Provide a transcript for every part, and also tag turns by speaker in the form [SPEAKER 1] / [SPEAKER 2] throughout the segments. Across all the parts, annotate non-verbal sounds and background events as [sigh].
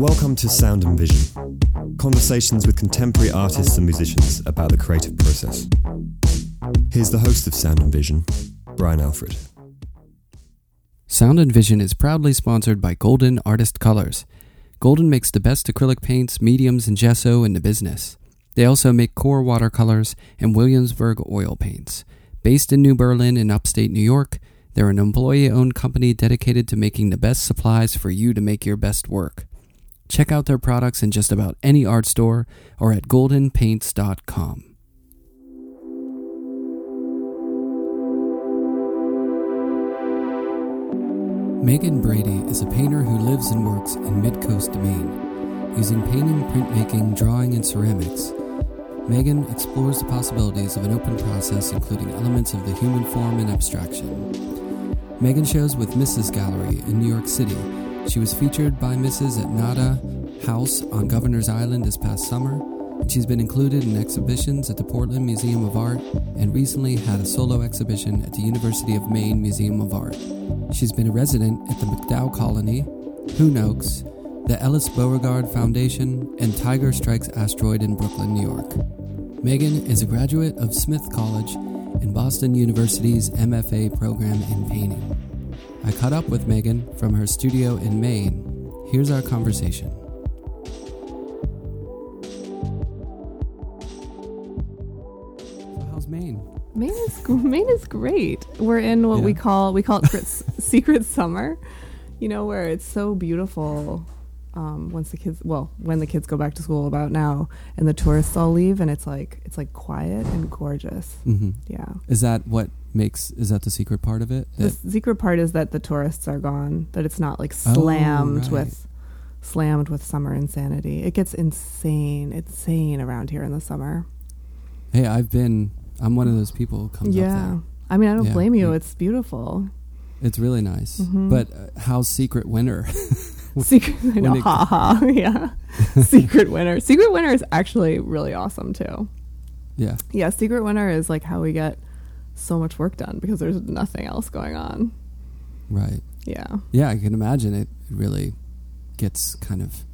[SPEAKER 1] Welcome to Sound and Vision conversations with contemporary artists and musicians about the creative process. Here's the host of Sound and Vision, Brian Alfred.
[SPEAKER 2] Sound and Vision is proudly sponsored by Golden Artist Colors. Golden makes the best acrylic paints, mediums, and gesso in the business. They also make QoR watercolors and Williamsburg oil paints. Based in New Berlin in upstate New York, they're an employee owned company dedicated to making the best supplies for you to make your best work. Check out their products in just about any art store or at goldenpaints.com. Meghan Brady is a painter who lives and works in Midcoast, Maine. Using painting, printmaking, drawing, and ceramics, Meghan explores the possibilities of an open process including elements of the human form and abstraction. Meghan shows with Mrs. Gallery in New York City. She was featured by Mrs. at NADA House on Governor's Island this past summer, and she's been included in exhibitions at the Portland Museum of Art and recently had a solo exhibition at the University of Maine Museum of Art. She's been a resident at the MacDowell Colony, Hewnoaks, the Ellis Beauregard Foundation, and Tiger Strikes Asteroid in Brooklyn, New York. Meghan is a graduate of Smith College and Boston University's MFA program in painting. I caught up with Meghan from her studio in Maine. Here's our conversation. So how's Maine?
[SPEAKER 3] Maine is Maine is great. We're in what we call we call it [laughs] secret, summer. You know where it's so beautiful. Um, once the kids, well, when the kids go back to school, about now, and the tourists all leave, and it's like it's like quiet and gorgeous.
[SPEAKER 2] hmm
[SPEAKER 3] Yeah.
[SPEAKER 2] Is that what makes? Is that the secret part of it?
[SPEAKER 3] The secret part is that the tourists are gone. That it's not like
[SPEAKER 2] Oh,
[SPEAKER 3] slammed
[SPEAKER 2] right.
[SPEAKER 3] with slammed with summer insanity. It gets insane, insane around here in the summer.
[SPEAKER 2] hey, I've been. I'm one of those people who comes up
[SPEAKER 3] yeah. I mean, I don't
[SPEAKER 2] Yeah.
[SPEAKER 3] blame you.
[SPEAKER 2] Mm.
[SPEAKER 3] It's beautiful.
[SPEAKER 2] It's really nice.
[SPEAKER 3] Mhm.
[SPEAKER 2] But uh, how's Secret Winter? [laughs]
[SPEAKER 3] Secret, I know, ha ha, [laughs] yeah. Secret Winter. Secret Winter is actually really awesome too.
[SPEAKER 2] yeah.
[SPEAKER 3] Yeah, Secret Winter is like how we get so much work done because there's nothing else going on.
[SPEAKER 2] Right.
[SPEAKER 3] Yeah.
[SPEAKER 2] Yeah, I can imagine it really gets kind of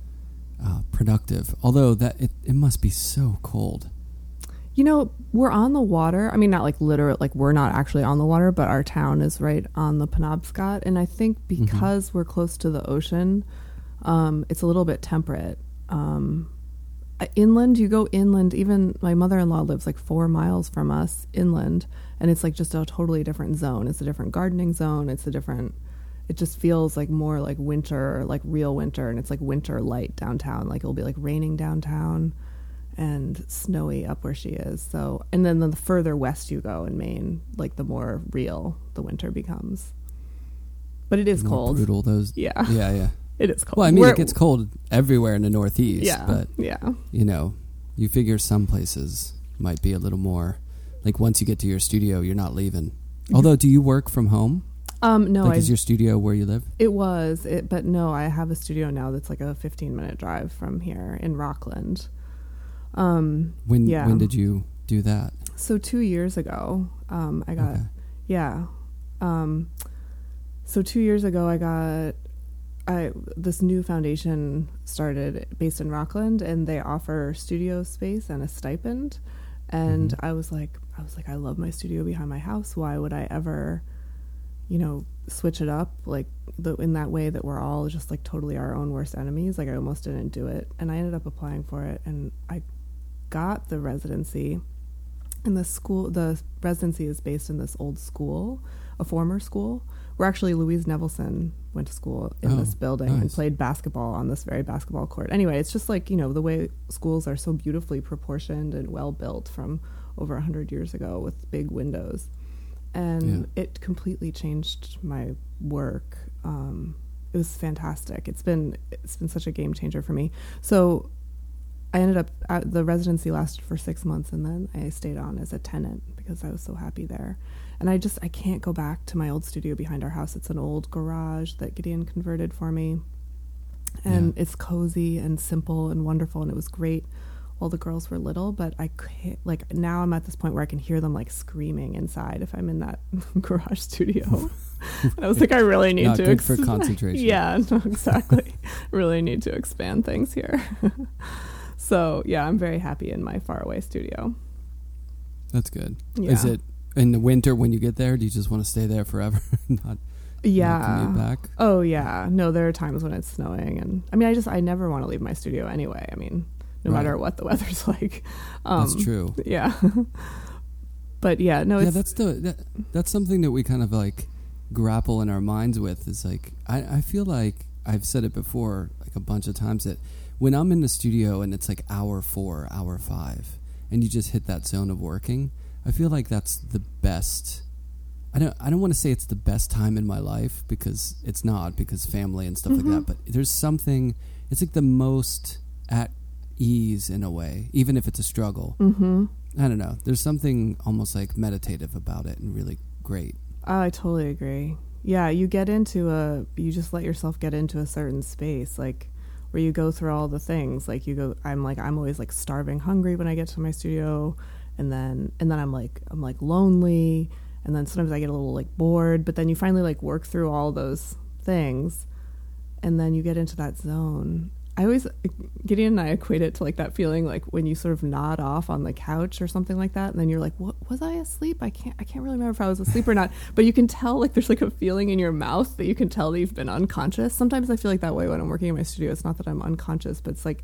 [SPEAKER 2] uh, productive. Although that it, it must be so cold.
[SPEAKER 3] You know, we're on the water. I mean, not like literal, like we're not actually on the water, but our town is right on the Penobscot. And I think because we're close to the ocean, um, it's a little bit temperate. Um, inland, you go inland. Even my mother in law lives like four miles from us inland, and it's like just a totally different zone. It's a different gardening zone. It's a different. It just feels like more like winter, like real winter, and it's like winter light downtown. Like it'll be like raining downtown and snowy up where she is. So, and then the further west you go in Maine, like the more real the winter becomes. But it is cold.
[SPEAKER 2] Brutal. Those.
[SPEAKER 3] Yeah,
[SPEAKER 2] Yeah, yeah. [laughs]
[SPEAKER 3] it is cold.
[SPEAKER 2] Well, I mean,
[SPEAKER 3] We're-
[SPEAKER 2] it gets cold everywhere in the Northeast.
[SPEAKER 3] yeah,
[SPEAKER 2] But
[SPEAKER 3] yeah.
[SPEAKER 2] you know, you figure some places might be a little more. Like once you get to your studio, you're not leaving. Although, do you work from home?
[SPEAKER 3] Um, no,
[SPEAKER 2] like,
[SPEAKER 3] I
[SPEAKER 2] is your studio where you live?
[SPEAKER 3] It was, it, but no, I have a studio now that's like a 15 minute drive from here in Rockland. Um,
[SPEAKER 2] When
[SPEAKER 3] Yeah.
[SPEAKER 2] when did you do that?
[SPEAKER 3] so two years ago, um, I got,
[SPEAKER 2] Okay.
[SPEAKER 3] yeah. Um, so two years ago, I got, I this new foundation started based in Rockland, and they offer studio space and a stipend. And
[SPEAKER 2] Mhm.
[SPEAKER 3] I was like, I was like, I love my studio behind my house. Why would I ever, you know, switch it up like the in that way that we're all just like totally our own worst enemies? Like I almost didn't do it, and I ended up applying for it, and I got the residency. And the school, the residency is based in this old school, a former school, where actually Louise Nevelson went to school in
[SPEAKER 2] Oh,
[SPEAKER 3] this building and played basketball on this very basketball court. Anyway, it's just like, you know, the way schools are so beautifully proportioned and well built from over 100 years ago with big windows. And it completely changed my work. Um, it was fantastic. It's been it's been such a game changer for me. So I ended up at the residency lasted for six months, and then I stayed on as a tenant because I was so happy there. And I just I can't go back to my old studio behind our house. It's an old garage that Gideon converted for me, and
[SPEAKER 2] Yeah.
[SPEAKER 3] it's cozy and simple and wonderful, and it was great while the girls were little. But I can't like now I'm at this point where I can hear them like screaming inside if I'm in that [laughs] garage studio. [laughs] And I was like, I really need
[SPEAKER 2] Not
[SPEAKER 3] to
[SPEAKER 2] good for concentration. [laughs]
[SPEAKER 3] Yeah, no, exactly. really need to expand things here. so yeah, I'm very happy in my faraway studio.
[SPEAKER 2] That's good.
[SPEAKER 3] Yeah.
[SPEAKER 2] Is it in the winter when you get there? Do you just want to stay there forever? Not
[SPEAKER 3] Yeah.
[SPEAKER 2] back.
[SPEAKER 3] Oh yeah. No, there are times when it's snowing, and I mean, I just I never want to leave my studio anyway. I mean, no
[SPEAKER 2] Right.
[SPEAKER 3] matter what the weather's [laughs] like. Um,
[SPEAKER 2] That's true.
[SPEAKER 3] Yeah. [laughs] but yeah, no,
[SPEAKER 2] yeah, that's the that, that's something that we kind of like grapple in our minds with. Is like I I feel like I've said it before like a bunch of times that when I'm in the studio and it's like hour four, hour five, and you just hit that zone of working, I feel like that's the best. I don't I don't want to say it's the best time in my life because it's not because family and stuff like that. But there's something. It's like the most at ease in a way, even if it's a struggle.
[SPEAKER 3] hmm
[SPEAKER 2] I don't know. There's something almost like meditative about it and really great.
[SPEAKER 3] I totally agree. Yeah, you get into a you just let yourself get into a certain space like where you go through all the things. Like you go I'm like I'm always like starving hungry when I get to my studio and then and then I'm like I'm like lonely and then sometimes I get a little like bored, but then you finally like work through all those things and then you get into that zone. I always Gideon and I equate it to like that feeling like when you sort of nod off on the couch or something like that, and then you're like, "What was I asleep? I can't I can't really remember if I was asleep or not." [laughs] But you can tell like there's like a feeling in your mouth that you can tell that you've been unconscious. Sometimes I feel like that way when I'm working in my studio. It's not that I'm unconscious, but it's like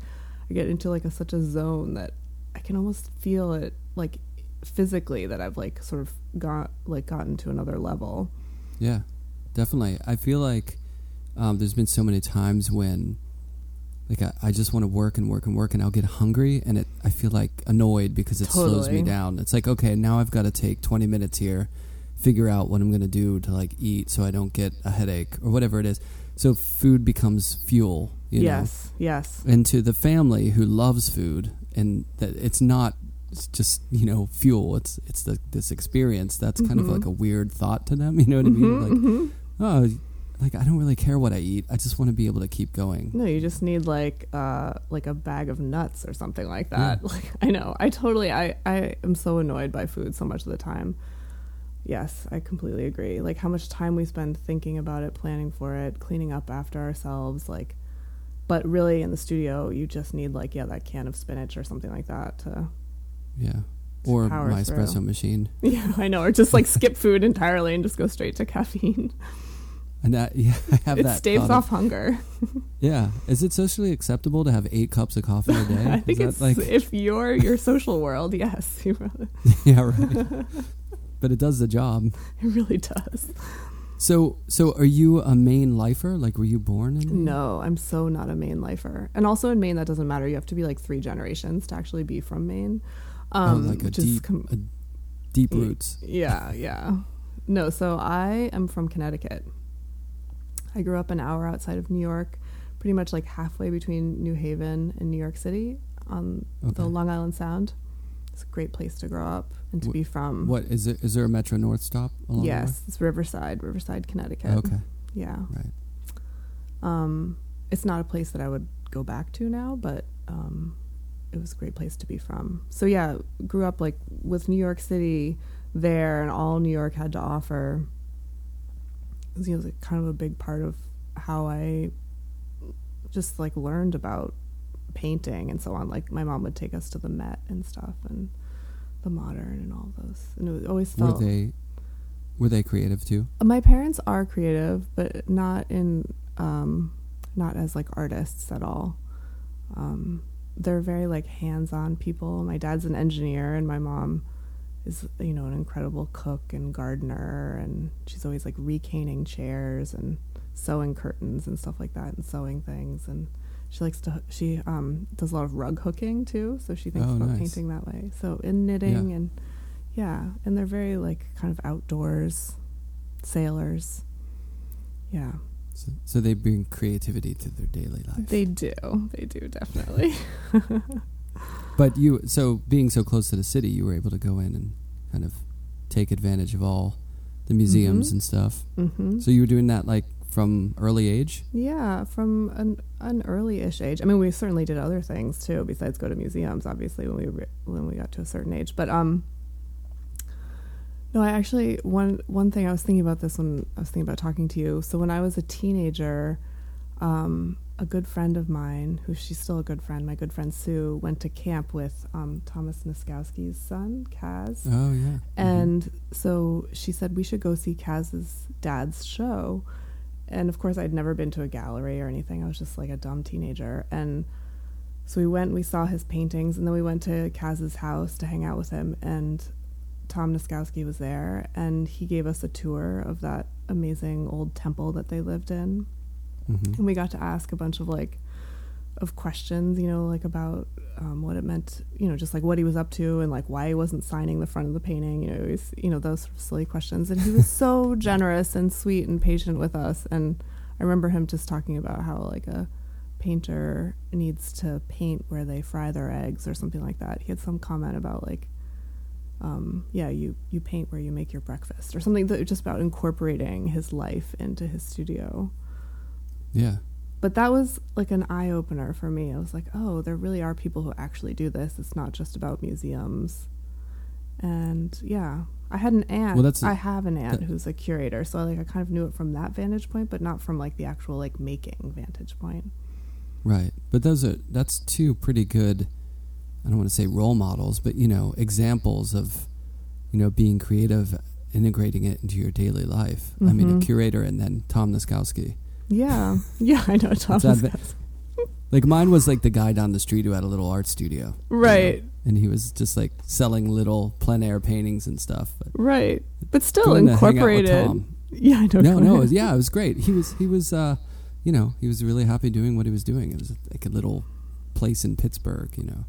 [SPEAKER 3] I get into like a, such a zone that I can almost feel it like physically that I've like sort of got like gotten to another level.
[SPEAKER 2] Yeah, definitely. I feel like um, there's been so many times when, like, I, I just want to work and work and work, and I'll get hungry, and it I feel like annoyed because it slows me down. It's like, okay, now I've got to take 20 minutes here, figure out what I'm going to do to like eat so I don't get a headache or whatever it is. So food becomes fuel. You know?
[SPEAKER 3] yes, yes.
[SPEAKER 2] and to the family who loves food and that it's not it's just you know fuel it's it's the, this experience that's kind of
[SPEAKER 3] Mhm.
[SPEAKER 2] like a weird thought to them [laughs] you know what i mean like
[SPEAKER 3] Mhm.
[SPEAKER 2] oh like i don't really care what i eat i just want to be able to keep going
[SPEAKER 3] No, you just need like uh like a bag of nuts or something like that. [laughs] Like I know. I totally I I am so annoyed by food so much of the time. Yes, I completely agree. Like how much time we spend thinking about it, planning for it, cleaning up after ourselves like but really in the studio you just need like yeah, that can of spinach or something like that to
[SPEAKER 2] yeah or my
[SPEAKER 3] through.
[SPEAKER 2] espresso machine [laughs]
[SPEAKER 3] Yeah, I know. Or just like skip food entirely and just go straight to caffeine. [laughs]
[SPEAKER 2] and that [laughs] yeah i have
[SPEAKER 3] It
[SPEAKER 2] that
[SPEAKER 3] staves off
[SPEAKER 2] of-
[SPEAKER 3] hunger. [laughs]
[SPEAKER 2] yeah is it socially acceptable to have eight cups of coffee a day [laughs]
[SPEAKER 3] I think it's
[SPEAKER 2] like
[SPEAKER 3] if you're your social world, yes,
[SPEAKER 2] yeah right but it does the job
[SPEAKER 3] it really does.
[SPEAKER 2] so so are you a maine lifer like were you born in Maine?
[SPEAKER 3] No, I'm so not a Maine lifer. And also in Maine, that doesn't matter. You have to be like three generations to actually be from Maine. Um,
[SPEAKER 2] oh, like a
[SPEAKER 3] which is
[SPEAKER 2] deep,
[SPEAKER 3] com-
[SPEAKER 2] a deep roots.
[SPEAKER 3] yeah, yeah. No, so I am from Connecticut. I grew up an hour outside of New York, pretty much like halfway between New Haven and New York City on the Long Island Sound. It's a great place to grow up and to
[SPEAKER 2] Wh-
[SPEAKER 3] be from.
[SPEAKER 2] What is it? Is there a Metro North stop along
[SPEAKER 3] Yes, it's Riverside, Riverside, Connecticut.
[SPEAKER 2] Okay,
[SPEAKER 3] Yeah.
[SPEAKER 2] right.
[SPEAKER 3] Um, it's not a place that I would go back to now, but um, it was a great place to be from. So yeah, grew up like with New York City there, and all New York had to offer. It was, you know, like, kind of a big part of how I just like learned about painting and so on. Like my mom would take us to the Met and stuff, and the Modern and all those, and it was always
[SPEAKER 2] Were they were they creative too?
[SPEAKER 3] My parents are creative, but not in um, not as like artists at all. Um, they're very like hands-on people. My dad's an engineer, and my mom is you know an incredible cook and gardener, and she's always like recaning chairs and sewing curtains and stuff like that, and sewing things. And she likes to she um, does a lot of rug hooking too, so she thinks
[SPEAKER 2] Oh,
[SPEAKER 3] about
[SPEAKER 2] nice.
[SPEAKER 3] painting that way. So in knitting and yeah, and they're very like kind of outdoors sailors. Yeah,
[SPEAKER 2] So, so they bring creativity to their daily life.
[SPEAKER 3] they do. They do definitely. [laughs]
[SPEAKER 2] but you, so being so close to the city, you were able to go in and kind of take advantage of all the museums
[SPEAKER 3] Mhm.
[SPEAKER 2] and stuff.
[SPEAKER 3] hmm
[SPEAKER 2] So you were doing that like from early age.
[SPEAKER 3] Yeah, from an an early-ish age. I mean, we certainly did other things too besides go to museums. Obviously, when we were, when we got to a certain age, but um, No, I actually one one thing I was thinking about this when I was thinking about talking to you. So when I was a teenager, um, a good friend of mine, who she's still a good friend, my good friend Sue, went to camp with um, Thomas Nozkowski's son, Kaz.
[SPEAKER 2] Oh yeah.
[SPEAKER 3] And so she said we should go see Kaz's dad's show. And of course, I'd never been to a gallery or anything. I was just like a dumb teenager. And so we went, we saw his paintings, and then we went to Kaz's house to hang out with him. And Tom Nozkowski was there, and he gave us a tour of that amazing old temple that they lived in.
[SPEAKER 2] Mhm.
[SPEAKER 3] And we got to ask a bunch of like, of questions, you know, like about um, what it meant, you know, just like what he was up to and like why he wasn't signing the front of the painting, you know, he's, you know, those sort of silly questions. And he was so [laughs] generous and sweet and patient with us. And I remember him just talking about how like a painter needs to paint where they fry their eggs or something like that. He had some comment about like, um, yeah, you you paint where you make your breakfast or something that just about incorporating his life into his studio
[SPEAKER 2] Yeah.
[SPEAKER 3] but that was like an eye opener for me. I was like, oh, there really are people who actually do this. It's not just about museums. And yeah, I had an aunt.
[SPEAKER 2] Well, that's a-
[SPEAKER 3] I have an aunt
[SPEAKER 2] that-
[SPEAKER 3] who's a curator, so like I kind of knew it from that vantage point, but not from like the actual like making vantage point.
[SPEAKER 2] Right. But those are that's two pretty good I don't want to say role models, but you know, examples of you know, being creative, integrating it into your daily life. I mean, a
[SPEAKER 3] Mhm.
[SPEAKER 2] curator and then Tom Nozkowski.
[SPEAKER 3] Yeah, yeah, I know. Thomas
[SPEAKER 2] adva- Like mine was like the guy down the street who had a little art studio. you know,
[SPEAKER 3] right,
[SPEAKER 2] and he was just like selling little plein air paintings and stuff. But
[SPEAKER 3] right, but still
[SPEAKER 2] going to hang out with
[SPEAKER 3] incorporated. Yeah, I know.
[SPEAKER 2] No, no, it was, yeah, it was great. He was he was uh you know, he was really happy doing what he was doing. It was like a little place in Pittsburgh, you know.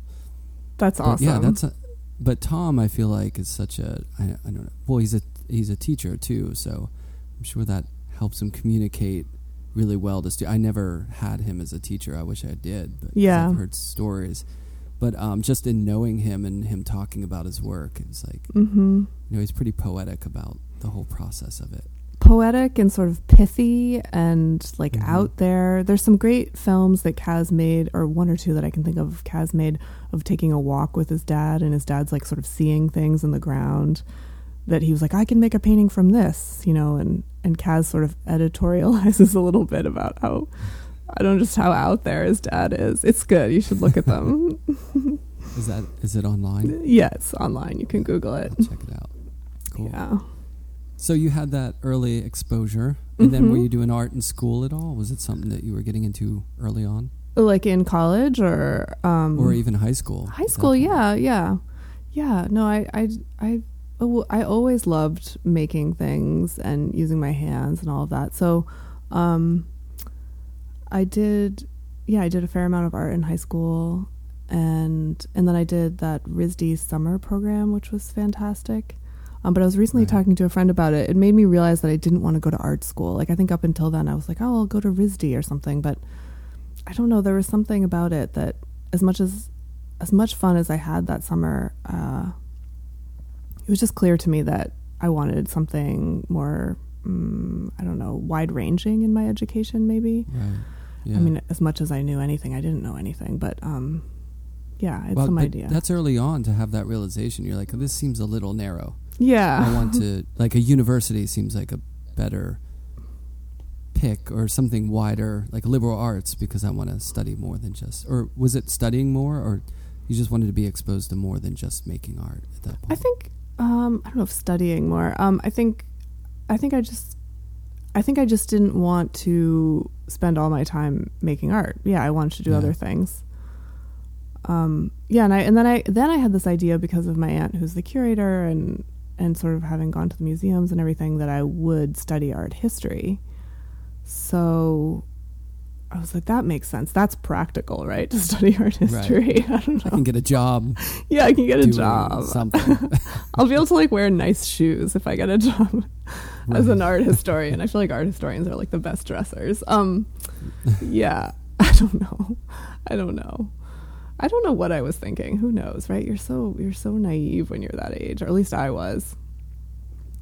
[SPEAKER 3] that's
[SPEAKER 2] But
[SPEAKER 3] awesome.
[SPEAKER 2] Yeah, that's. A, but Tom, I feel like is such a. I, I don't know. Well, he's a he's a teacher too, so I'm sure that helps him communicate really well to stu- I never had him as a teacher. I wish I did. But
[SPEAKER 3] Yeah.
[SPEAKER 2] I've heard stories. But um, just in knowing him and him talking about his work, it's like
[SPEAKER 3] mm-hmm.
[SPEAKER 2] you know he's pretty poetic about the whole process of it.
[SPEAKER 3] poetic and sort of pithy and like
[SPEAKER 2] Mhm.
[SPEAKER 3] out there. There's some great films that Kaz made, or one or two that I can think of. Kaz made of taking a walk with his dad, and his dad's like sort of seeing things in the ground that he was like, I can make a painting from this, you know, and and Kaz sort of editorializes [laughs] a little bit about how I don't know just how out there his dad is. It's good. You should look at them. [laughs]
[SPEAKER 2] Is that is it online?
[SPEAKER 3] yeah, it's online. You can Google it.
[SPEAKER 2] I'll check it out. Cool.
[SPEAKER 3] Yeah.
[SPEAKER 2] So you had that early exposure, and then were you doing art in school at all? Was it something that you were getting into early on,
[SPEAKER 3] Like in college or um
[SPEAKER 2] or even high school?
[SPEAKER 3] High school, yeah, yeah, yeah. No, I, I, I, oh, I always loved making things and using my hands and all of that. So, um, I did, yeah, I did a fair amount of art in high school, and and then I did that RISD summer program, which was fantastic. Um, but I was recently
[SPEAKER 2] Right.
[SPEAKER 3] talking to a friend about it. It made me realize that I didn't want to go to art school. Like I think up until then, I was like, oh, I'll go to RISD or something. But I don't know. There was something about it that, as much as as much fun as I had that summer, uh, it was just clear to me that I wanted something more, mm, I don't know, wide ranging in my education, maybe.
[SPEAKER 2] Right. Yeah.
[SPEAKER 3] I mean, as much as I knew anything, I didn't know anything, but um, yeah, I had
[SPEAKER 2] well,
[SPEAKER 3] some idea.
[SPEAKER 2] That's early on to have that realization. You're like, this seems a little narrow.
[SPEAKER 3] yeah.
[SPEAKER 2] I want to like a university seems like a better pick or something wider, like liberal arts, because I want to study more than just. Or was it studying more, or you just wanted to be exposed to more than just making art at that point?
[SPEAKER 3] I think um, I don't know if studying more. Um, I think I think I just I think I just didn't want to spend all my time making art. Yeah, I wanted to do
[SPEAKER 2] Yeah.
[SPEAKER 3] other things. Um, yeah, and I and then I then I had this idea because of my aunt who's the curator and and sort of having gone to the museums and everything that I would study art history. So I was like, that makes sense. That's practical, right? [laughs] To study art
[SPEAKER 2] Right.
[SPEAKER 3] history. [laughs] I don't know.
[SPEAKER 2] I can get a job [laughs]
[SPEAKER 3] Yeah, I can get a job.
[SPEAKER 2] something.
[SPEAKER 3] I'll be able to like wear nice shoes if I get a job as an art historian. I feel like art historians are like the best dressers. Um, yeah, I don't know. I don't know. I don't know what I was thinking. Who knows, right? You're so you're so naive when you're that age, or at least I was.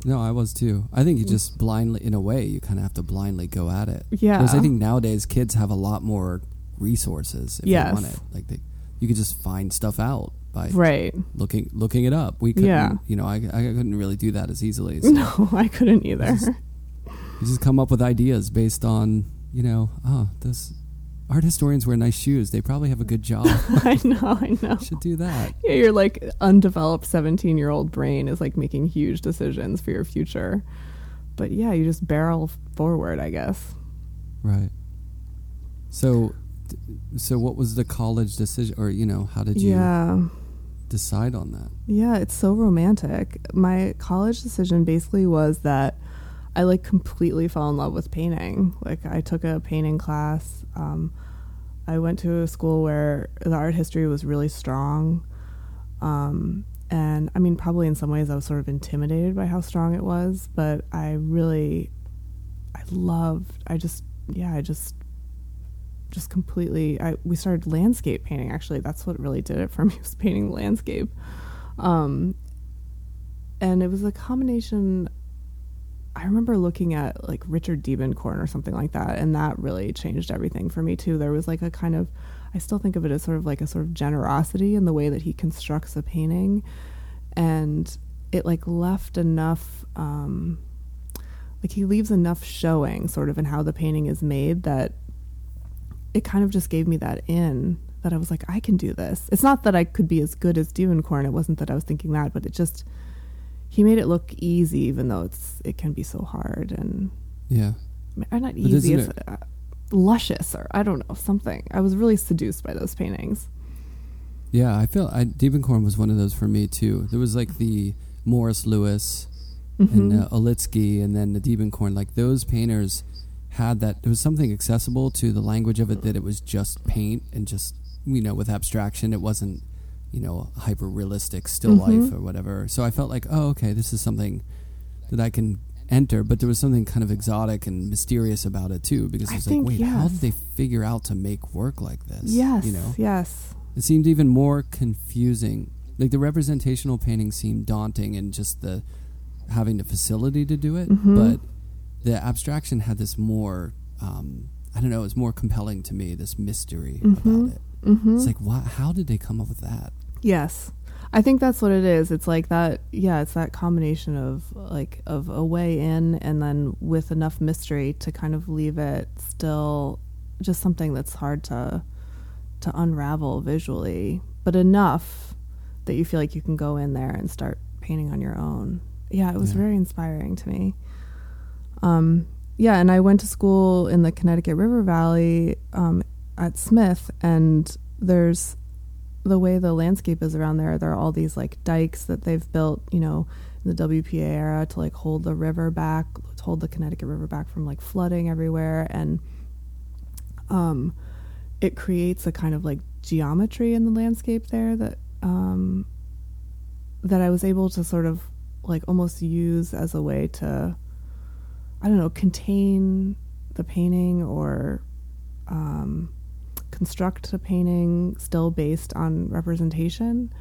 [SPEAKER 2] No, I was too. I think you mm. just blindly, in a way, you kind of have to blindly go at it.
[SPEAKER 3] Yeah.
[SPEAKER 2] Whereas I think nowadays kids have a lot more resources if
[SPEAKER 3] Yes.
[SPEAKER 2] they want it. Like they, you could just find stuff out. by
[SPEAKER 3] right
[SPEAKER 2] looking looking it up. We couldn't,
[SPEAKER 3] Yeah.
[SPEAKER 2] you know, I, I couldn't really do that as easily. So [laughs]
[SPEAKER 3] no i couldn't [laughs] either
[SPEAKER 2] Just- you just come up with ideas based on, you know, ah, oh, those art historians wear nice shoes. They probably have a good job. [laughs]
[SPEAKER 3] i know i know
[SPEAKER 2] Should do that.
[SPEAKER 3] yeah, your like undeveloped 17 year old brain is like making huge decisions for your future but yeah you just barrel forward i guess
[SPEAKER 2] Right. So, so what was the college decision, or you know, how did you
[SPEAKER 3] yeah
[SPEAKER 2] decide on that?
[SPEAKER 3] Yeah, it's so romantic. My college decision basically was that I like completely fell in love with painting. Like I took a painting class. Um, I went to a school where the art history was really strong. Um, and I mean, probably in some ways I was sort of intimidated by how strong it was, but I really, I loved, I just, yeah, I just, just completely, I, we started landscape painting actually. That's what really did it for [laughs] me was painting landscape. Um, and it was a combination. I remember looking at like Richard Diebenkorn or something like that, and that really changed everything for me too. There was like a kind of, I still think of it as sort of like a sort of generosity in the way that he constructs a painting, and it like left enough, um, like he leaves enough showing sort of in how the painting is made that it kind of just gave me that in that I was like, I can do this. It's not that I could be as good as Diebenkorn. It wasn't that I was thinking that, but it just he made it look easy, even though it's it can be so hard and
[SPEAKER 2] Yeah.
[SPEAKER 3] or not easy. It's uh, luscious, or I don't know something. I was really seduced by those paintings.
[SPEAKER 2] Yeah, I feel I Diebenkorn was one of those for me too. There was like the Morris Louis and
[SPEAKER 3] Mhm.
[SPEAKER 2] uh, Olitski, and then the Diebenkorn. Like those painters had that. There was something accessible to the language of it that it was just paint and just you know with abstraction. It wasn't you know hyper realistic still
[SPEAKER 3] Mhm.
[SPEAKER 2] life or whatever. So I felt like oh okay, this is something that I can enter. But there was something kind of exotic and mysterious about it too because
[SPEAKER 3] I
[SPEAKER 2] it's like wait, how did they figure out to make work like this?
[SPEAKER 3] yes,
[SPEAKER 2] you know.
[SPEAKER 3] yes,
[SPEAKER 2] It seemed even more confusing. Like the representational painting seemed daunting and just the having the facility to do it,
[SPEAKER 3] Mhm.
[SPEAKER 2] but the abstraction had this more um, I don't know, it was more compelling to me, this mystery
[SPEAKER 3] Mhm.
[SPEAKER 2] about it.
[SPEAKER 3] hmm
[SPEAKER 2] It's like why, how did they come up with that?
[SPEAKER 3] Yes. I think that's what it is. It's like that yeah, it's that combination of like of a way in and then with enough mystery to kind of leave it still just something that's hard to to unravel visually, but enough that you feel like you can go in there and start painting on your own. Yeah, it was
[SPEAKER 2] Yeah.
[SPEAKER 3] very inspiring to me. Um yeah, and I went to school in the Connecticut River Valley um, at Smith, and there's the way the landscape is around there. There are all these like dikes that they've built, you know, in the WPA era to like hold the river back, to hold the Connecticut River back from like flooding everywhere, and um, it creates a kind of like geometry in the landscape there that um, that I was able to sort of like almost use as a way to I don't know contain the painting or um, construct a painting still based on representation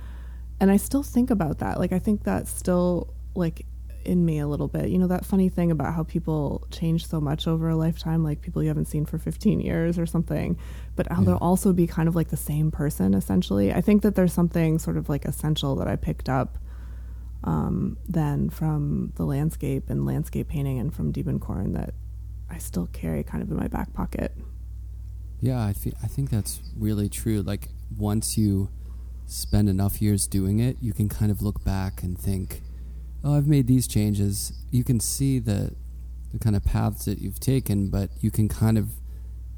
[SPEAKER 3] and I still think about that like I think that's still like in me a little bit you know that funny thing about how people change so much over a lifetime like people you haven't seen for 15 years or something but how
[SPEAKER 2] Yeah.
[SPEAKER 3] they'll also be kind of like the same person essentially I think that there's something sort of like essential that I picked up um, then from the landscape and landscape painting and from Diebenkorn that I still carry kind of in my back pocket.
[SPEAKER 2] Yeah, I think I think that's really true. Like once you spend enough years doing it, you can kind of look back and think, "Oh, I've made these changes." You can see the the kind of paths that you've taken, but you can kind of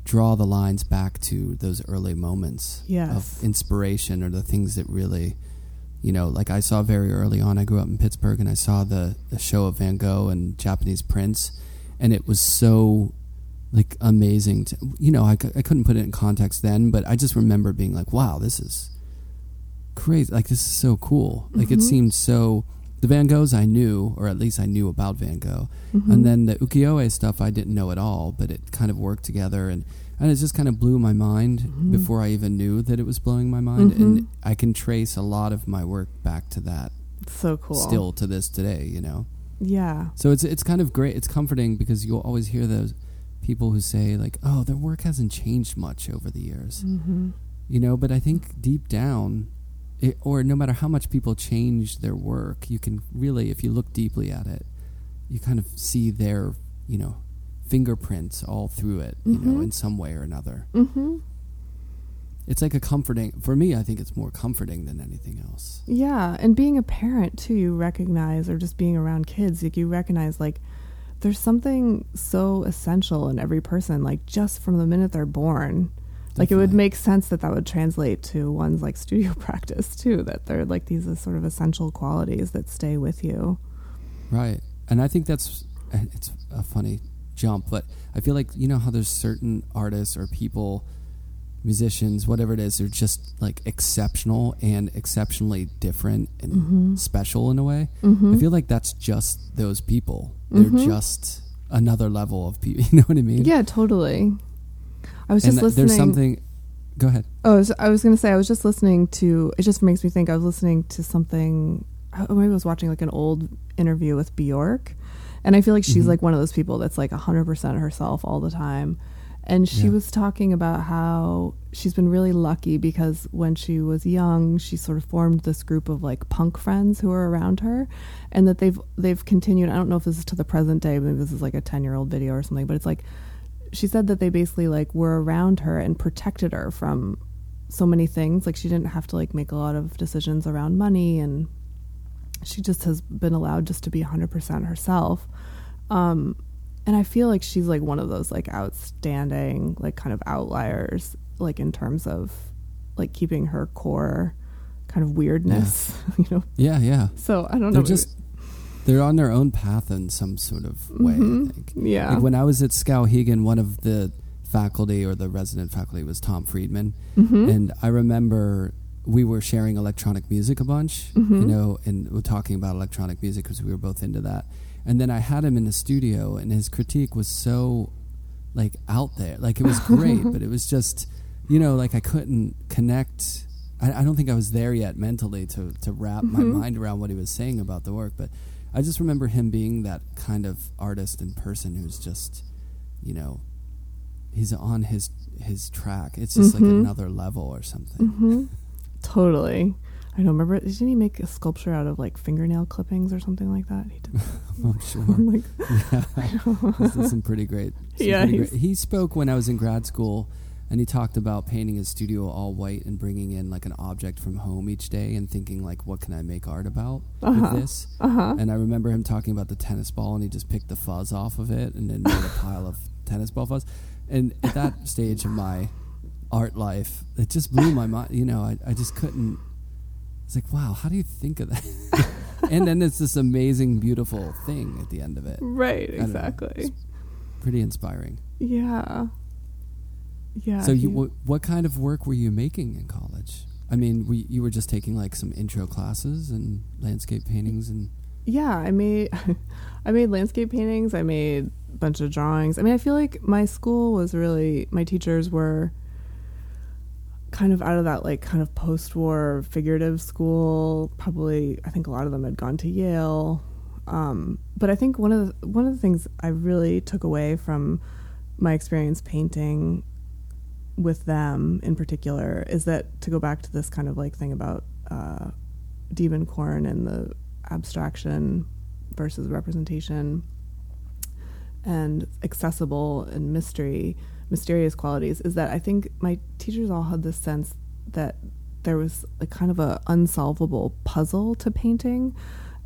[SPEAKER 2] draw the lines back to those early moments
[SPEAKER 3] Yes.
[SPEAKER 2] of inspiration or the things that really you know, like I saw very early on. I grew up in Pittsburgh, and I saw the the show of Van Gogh and Japanese prints, and it was so like amazing. To, you know, I, I couldn't put it in context then, but I just remember being like, "Wow, this is crazy! Like this is so cool!" Like it
[SPEAKER 3] Mhm.
[SPEAKER 2] seemed so. The Van Goghs I knew, or at least I knew about Van Gogh,
[SPEAKER 3] Mhm.
[SPEAKER 2] and then the ukiyo-e stuff I didn't know at all, but it kind of worked together, and and it just kind of blew my mind
[SPEAKER 3] Mhm.
[SPEAKER 2] before I even knew that it was blowing my mind, and
[SPEAKER 3] Mhm.
[SPEAKER 2] I can trace a lot of my work back to that
[SPEAKER 3] It's so cool.
[SPEAKER 2] still to this today. You know.
[SPEAKER 3] Yeah.
[SPEAKER 2] So it's it's kind of great. It's comforting because you'll always hear those people who say like, "Oh, their work hasn't changed much over the years,"
[SPEAKER 3] hmm
[SPEAKER 2] you know. But I think deep down, it, or no matter how much people change their work, you can really, if you look deeply at it, you kind of see their, you know, fingerprints all through it, you know,
[SPEAKER 3] Mhm.
[SPEAKER 2] in some way or another.
[SPEAKER 3] Mm-hmm.
[SPEAKER 2] It's like a comforting, for me, I think it's more comforting than anything else.
[SPEAKER 3] Yeah, and being a parent too, you recognize, or just being around kids, like you recognize, like there's something so essential in every person, like just from the minute they're born. Like it would make sense that that would translate to one's like studio [laughs] practice too. That they're like these uh, sort of essential qualities that stay with you.
[SPEAKER 2] Right. And I think that's it's a funny jump, but I feel like you know how there's certain artists or people, musicians, whatever it is, they're just like exceptional and exceptionally different and
[SPEAKER 3] Mhm.
[SPEAKER 2] special in a way.
[SPEAKER 3] Mm-hmm.
[SPEAKER 2] I feel like that's just those people. They're
[SPEAKER 3] Mhm.
[SPEAKER 2] just another level of people. [laughs] You know what I mean?
[SPEAKER 3] yeah, totally. I was
[SPEAKER 2] And
[SPEAKER 3] just
[SPEAKER 2] th-
[SPEAKER 3] listening.
[SPEAKER 2] there's something. Go ahead.
[SPEAKER 3] Oh, I was, was going to say, I was just listening to, it just makes me think, I was listening to something, oh, maybe I was watching like an old interview with Bjork. And I feel like she's
[SPEAKER 2] Mhm.
[SPEAKER 3] like one of those people that's like 100% herself all the time. And she
[SPEAKER 2] Yeah.
[SPEAKER 3] was talking about how she's been really lucky because when she was young, she sort of formed this group of like punk friends who are around her, and that they've they've continued. I don't know if this is to the present day, maybe this is like a ten year old video or something, but it's like she said that they basically like were around her and protected her from so many things. Like she didn't have to like make a lot of decisions around money, and she just has been allowed just to be 100% herself. Um, and I feel like she's like one of those like outstanding, like kind of outliers, like in terms of like keeping her core kind of weirdness, [laughs] you know.
[SPEAKER 2] Yeah, yeah.
[SPEAKER 3] So I don't
[SPEAKER 2] They're
[SPEAKER 3] know.
[SPEAKER 2] just they're on their own path in some sort of way.
[SPEAKER 3] Mhm.
[SPEAKER 2] I think.
[SPEAKER 3] yeah.
[SPEAKER 2] Like when I was at Skowhegan, one of the faculty or the resident faculty was Tom Friedman,
[SPEAKER 3] Mhm.
[SPEAKER 2] and I remember we were sharing electronic music a bunch, you
[SPEAKER 3] Mhm.
[SPEAKER 2] know, and we're talking about electronic music because we were both into that. And then I had him in the studio, and his critique was so like out there, like it was great, [laughs] but it was just, you know, like I couldn't connect. I, I don't think I was there yet mentally to to wrap my
[SPEAKER 3] Mhm.
[SPEAKER 2] mind around what he was saying about the work, but I just remember him being that kind of artist and person who's just, you know, he's on his his track. It's just like
[SPEAKER 3] Mhm.
[SPEAKER 2] another level or something.
[SPEAKER 3] hmm Totally. I don't remember. Didn't he make a sculpture out of like fingernail clippings or something like that? He did.
[SPEAKER 2] I'm [laughs] [laughs] sure.
[SPEAKER 3] I'm like, [laughs]
[SPEAKER 2] yeah, this is some pretty great. some
[SPEAKER 3] Yeah,
[SPEAKER 2] pretty great. He spoke when I was in grad school, and he talked about painting his studio all white and bringing in like an object from home each day and thinking like, what can I make art about
[SPEAKER 3] Uh-huh.
[SPEAKER 2] with this?
[SPEAKER 3] uh huh.
[SPEAKER 2] And I remember him talking about the tennis ball, and he just picked the fuzz off of it and then made a pile of tennis ball fuzz. And at that stage of my art life, it just blew my mind. You know, I, I just couldn't. It's like, wow, how do you think of that? [laughs] and then it's this amazing, beautiful thing at the end of it.
[SPEAKER 3] Right. Exactly.
[SPEAKER 2] Pretty inspiring.
[SPEAKER 3] Yeah. Yeah.
[SPEAKER 2] so, you, what, what kind of work were you making in college? I mean, we, you were just taking like some intro classes and landscape paintings and
[SPEAKER 3] yeah, I made [laughs] I made landscape paintings. I made a bunch of drawings. I mean, I feel like my school was really my teachers were kind of out of that like kind of post-war figurative school. Probably, I think a lot of them had gone to Yale. Um, but I think one of the, one of the things I really took away from my experience painting with them in particular is that to go back to this kind of like thing about uh, Diebenkorn and the abstraction versus representation and accessible and mystery mysterious qualities is that I think my teachers all had this sense that there was a kind of a unsolvable puzzle to painting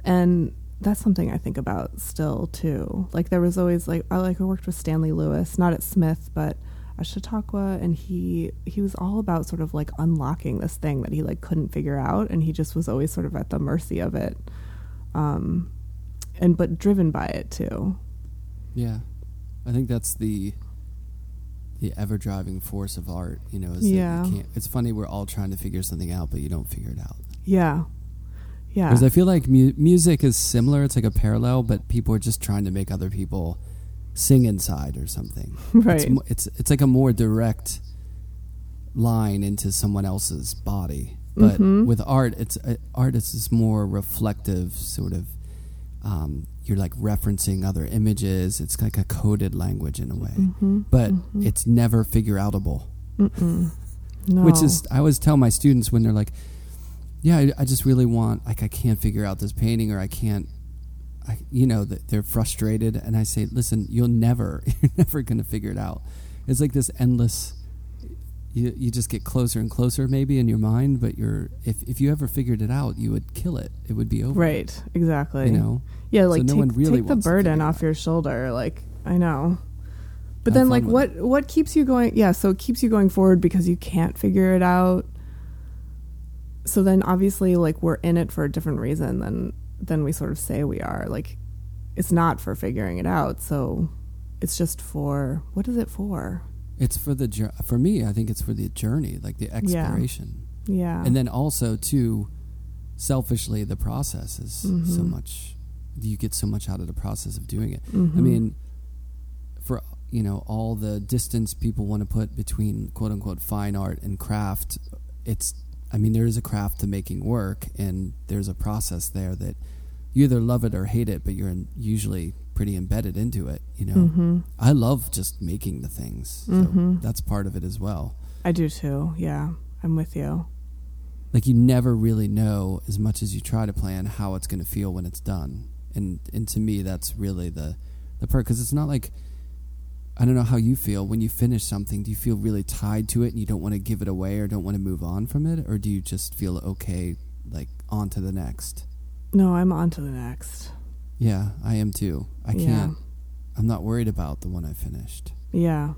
[SPEAKER 3] and that's something I think about still too. Like there was always like I like I worked with Stanley Lewis, not at Smith, but at Chautauqua, and he he was all about sort of like unlocking this thing that he like couldn't figure out, and he just was always sort of at the mercy of it, um, and but driven by it too.
[SPEAKER 2] Yeah, I think that's the the ever driving force of art. You know, is that
[SPEAKER 3] Yeah.
[SPEAKER 2] you can't, it's funny we're all trying to figure something out, but you don't figure it out.
[SPEAKER 3] Yeah, yeah,
[SPEAKER 2] Because I feel like mu- music is similar. It's like a parallel, but people are just trying to make other people sing inside or something. [laughs]
[SPEAKER 3] right.
[SPEAKER 2] It's, mo- it's it's like a more direct line into someone else's body. But
[SPEAKER 3] Mhm.
[SPEAKER 2] with art, it's uh, art is this more reflective sort of. Um, you're like referencing other images. It's like a coded language in a way,
[SPEAKER 3] Mhm,
[SPEAKER 2] but
[SPEAKER 3] mhm.
[SPEAKER 2] it's never figure outable. [laughs]
[SPEAKER 3] No.
[SPEAKER 2] Which is I always tell my students when they're like, yeah, I, I just really want like I can't figure out this painting or I can't. I, you know, that they're frustrated, and I say, "Listen, you'll never, [laughs] you're never going to figure it out." It's like this endless. You you just get closer and closer, maybe in your mind, but you're if if you ever figured it out, you would kill it. It would be over.
[SPEAKER 3] Right. Exactly.
[SPEAKER 2] You know.
[SPEAKER 3] Yeah, like
[SPEAKER 2] no
[SPEAKER 3] take,
[SPEAKER 2] one really
[SPEAKER 3] take the burden off your shoulder. Like I know, but
[SPEAKER 2] Have
[SPEAKER 3] then like what what keeps you going? Yeah, so it keeps you going forward because you can't figure it out. So then obviously like we're in it for a different reason than than we sort of say we are. Like it's not for figuring it out. So it's just for what is it for?
[SPEAKER 2] It's for the for me. I think it's for the journey, like the exploration.
[SPEAKER 3] Yeah.
[SPEAKER 2] and then also too selfishly the process is so
[SPEAKER 3] Mhm.
[SPEAKER 2] much you get so much out of the process of doing it i
[SPEAKER 3] Mhm.
[SPEAKER 2] mean for you know all the distance people want to put between quote unquote fine art and craft it's i mean there is a craft to making work and there's a process there that you either love it or hate it but you're in, usually pretty embedded into it you know
[SPEAKER 3] Mhm.
[SPEAKER 2] i love just making the things so
[SPEAKER 3] Mhm.
[SPEAKER 2] that's part of it as well
[SPEAKER 3] I do too. Yeah. I'm with you.
[SPEAKER 2] like you never really know as much as you try to plan how it's going to feel when it's done and and to me that's really the the part because it's not like i don't know how you feel when you finish something do you feel really tied to it and you don't want to give it away or don't want to move on from it or do you just feel okay like on to the next
[SPEAKER 3] No, I'm on to the next.
[SPEAKER 2] Yeah i am too i
[SPEAKER 3] Yeah.
[SPEAKER 2] can't i'm not worried about the one i finished
[SPEAKER 3] Yeah.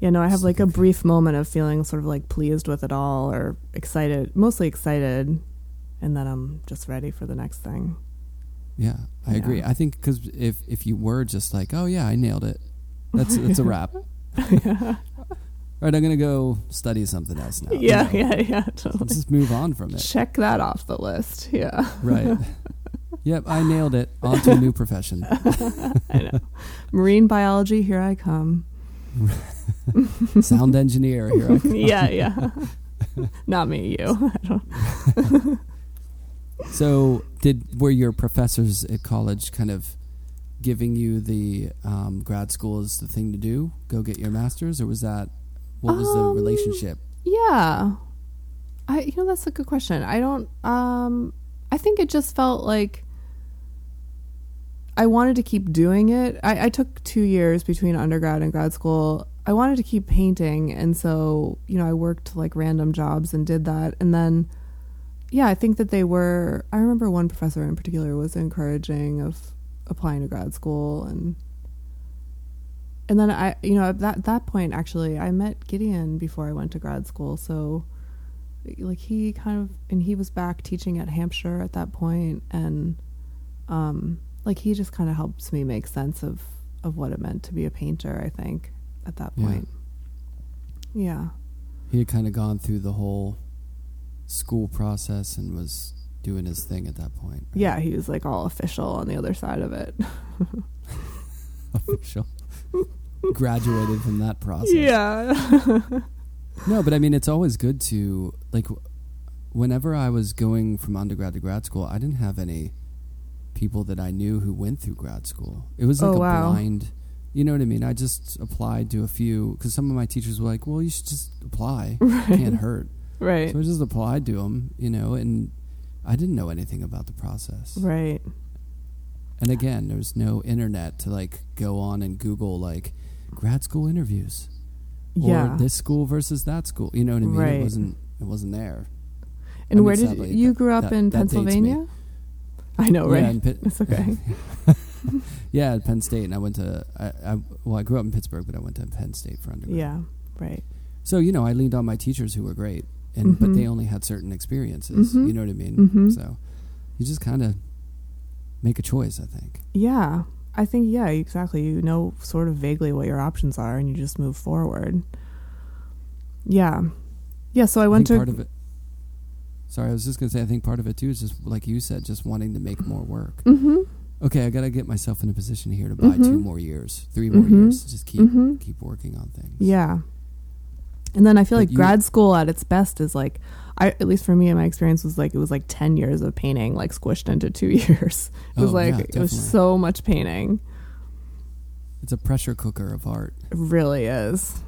[SPEAKER 3] Yeah, no, I have like a
[SPEAKER 2] okay.
[SPEAKER 3] brief moment of feeling sort of like pleased with it all or excited, mostly excited, and then I'm just ready for the next thing.
[SPEAKER 2] yeah i
[SPEAKER 3] Yeah.
[SPEAKER 2] agree i think because if if you were just like oh yeah i nailed it that's that's a [laughs] wrap
[SPEAKER 3] yeah, [laughs]
[SPEAKER 2] All right, I'm gonna go study something else now.
[SPEAKER 3] yeah,
[SPEAKER 2] You know,
[SPEAKER 3] yeah, yeah. Totally.
[SPEAKER 2] Let's just move on from it.
[SPEAKER 3] Check that off the list. Yeah,
[SPEAKER 2] Right. [laughs] yep, I nailed it. [laughs] On to a new profession. [laughs]
[SPEAKER 3] I know. Marine biology, here I come. [laughs]
[SPEAKER 2] Sound engineer. Here I come.
[SPEAKER 3] yeah, yeah. Not me, you. I don't.
[SPEAKER 2] So, did were your professors at college kind of giving you the um, grad school is the thing to do? Go get your master's, or was that what was the
[SPEAKER 3] Um,
[SPEAKER 2] relationship?
[SPEAKER 3] Yeah. I you know that's a good question. I don't um I think it just felt like I wanted to keep doing it. I, I took two years between undergrad and grad school. I wanted to keep painting and so, you know, I worked like random jobs and did that. And then yeah, I think that they were I remember one professor in particular was encouraging of applying to grad school and and then I, you know, at that that point, actually, I met Gideon before I went to grad school. So, like, he kind of, and he was back teaching at Hampshire at that point, and, um, like, he just kind of helps me make sense of of what it meant to be a painter. I think at that
[SPEAKER 2] Yeah.
[SPEAKER 3] point, yeah,
[SPEAKER 2] He had kind of gone through the whole school process and was doing his thing at that point. right?
[SPEAKER 3] yeah, he was like all official on the other side of it. [laughs]
[SPEAKER 2] official. Graduated from that process.
[SPEAKER 3] yeah, [laughs]
[SPEAKER 2] No, but I mean, it's always good to like. Whenever I was going from undergrad to grad school, I didn't have any people that I knew who went through grad school. It was like
[SPEAKER 3] Oh,
[SPEAKER 2] a
[SPEAKER 3] wow.
[SPEAKER 2] blind. You know what I mean? I just applied to a few because some of my teachers were like, "Well, you should just apply. [laughs] It can't hurt."
[SPEAKER 3] right,
[SPEAKER 2] So I just applied to them, you know, and I didn't know anything about the process.
[SPEAKER 3] right,
[SPEAKER 2] And again, there was no internet to like go on and Google like grad school interviews
[SPEAKER 3] yeah.
[SPEAKER 2] or this school versus that school. You know what I mean?
[SPEAKER 3] Right.
[SPEAKER 2] It wasn't. It wasn't there.
[SPEAKER 3] and
[SPEAKER 2] I mean,
[SPEAKER 3] where did
[SPEAKER 2] sadly,
[SPEAKER 3] you
[SPEAKER 2] that-
[SPEAKER 3] grew up
[SPEAKER 2] that-
[SPEAKER 3] in
[SPEAKER 2] that.
[SPEAKER 3] Pennsylvania? I know,
[SPEAKER 2] Yeah,
[SPEAKER 3] right?
[SPEAKER 2] in Pitt- [laughs]
[SPEAKER 3] it's okay. [laughs]
[SPEAKER 2] yeah, at Penn State, and I went to. I, I well, I grew up in Pittsburgh, but I went to Penn State for undergrad.
[SPEAKER 3] yeah, right.
[SPEAKER 2] So you know, I leaned on my teachers who were great, and but
[SPEAKER 3] Mhm.
[SPEAKER 2] they only had certain experiences.
[SPEAKER 3] Mhm.
[SPEAKER 2] You know what I mean?
[SPEAKER 3] Mhm.
[SPEAKER 2] So you just kind of make a choice. I think.
[SPEAKER 3] Yeah, I think yeah, exactly. You know, sort of vaguely what your options are, and you just move forward. Yeah, yeah. So I,
[SPEAKER 2] I
[SPEAKER 3] went to
[SPEAKER 2] part of it. Sorry, I was just gonna say. I think part of it too is just like you said, just wanting to make more work.
[SPEAKER 3] hmm
[SPEAKER 2] Okay, I gotta get myself in a position here to buy
[SPEAKER 3] Mhm.
[SPEAKER 2] two more years, three more
[SPEAKER 3] Mhm.
[SPEAKER 2] years. Just keep
[SPEAKER 3] hmm
[SPEAKER 2] keep working on things.
[SPEAKER 3] Yeah, and then I feel
[SPEAKER 2] But
[SPEAKER 3] like
[SPEAKER 2] you-
[SPEAKER 3] grad school at its best is like, I at least for me, and my experience was like it was like ten years of painting, like squished into two [laughs] years. It was
[SPEAKER 2] Oh,
[SPEAKER 3] like
[SPEAKER 2] yeah,
[SPEAKER 3] it was so much painting.
[SPEAKER 2] It's a pressure cooker of art.
[SPEAKER 3] It really is.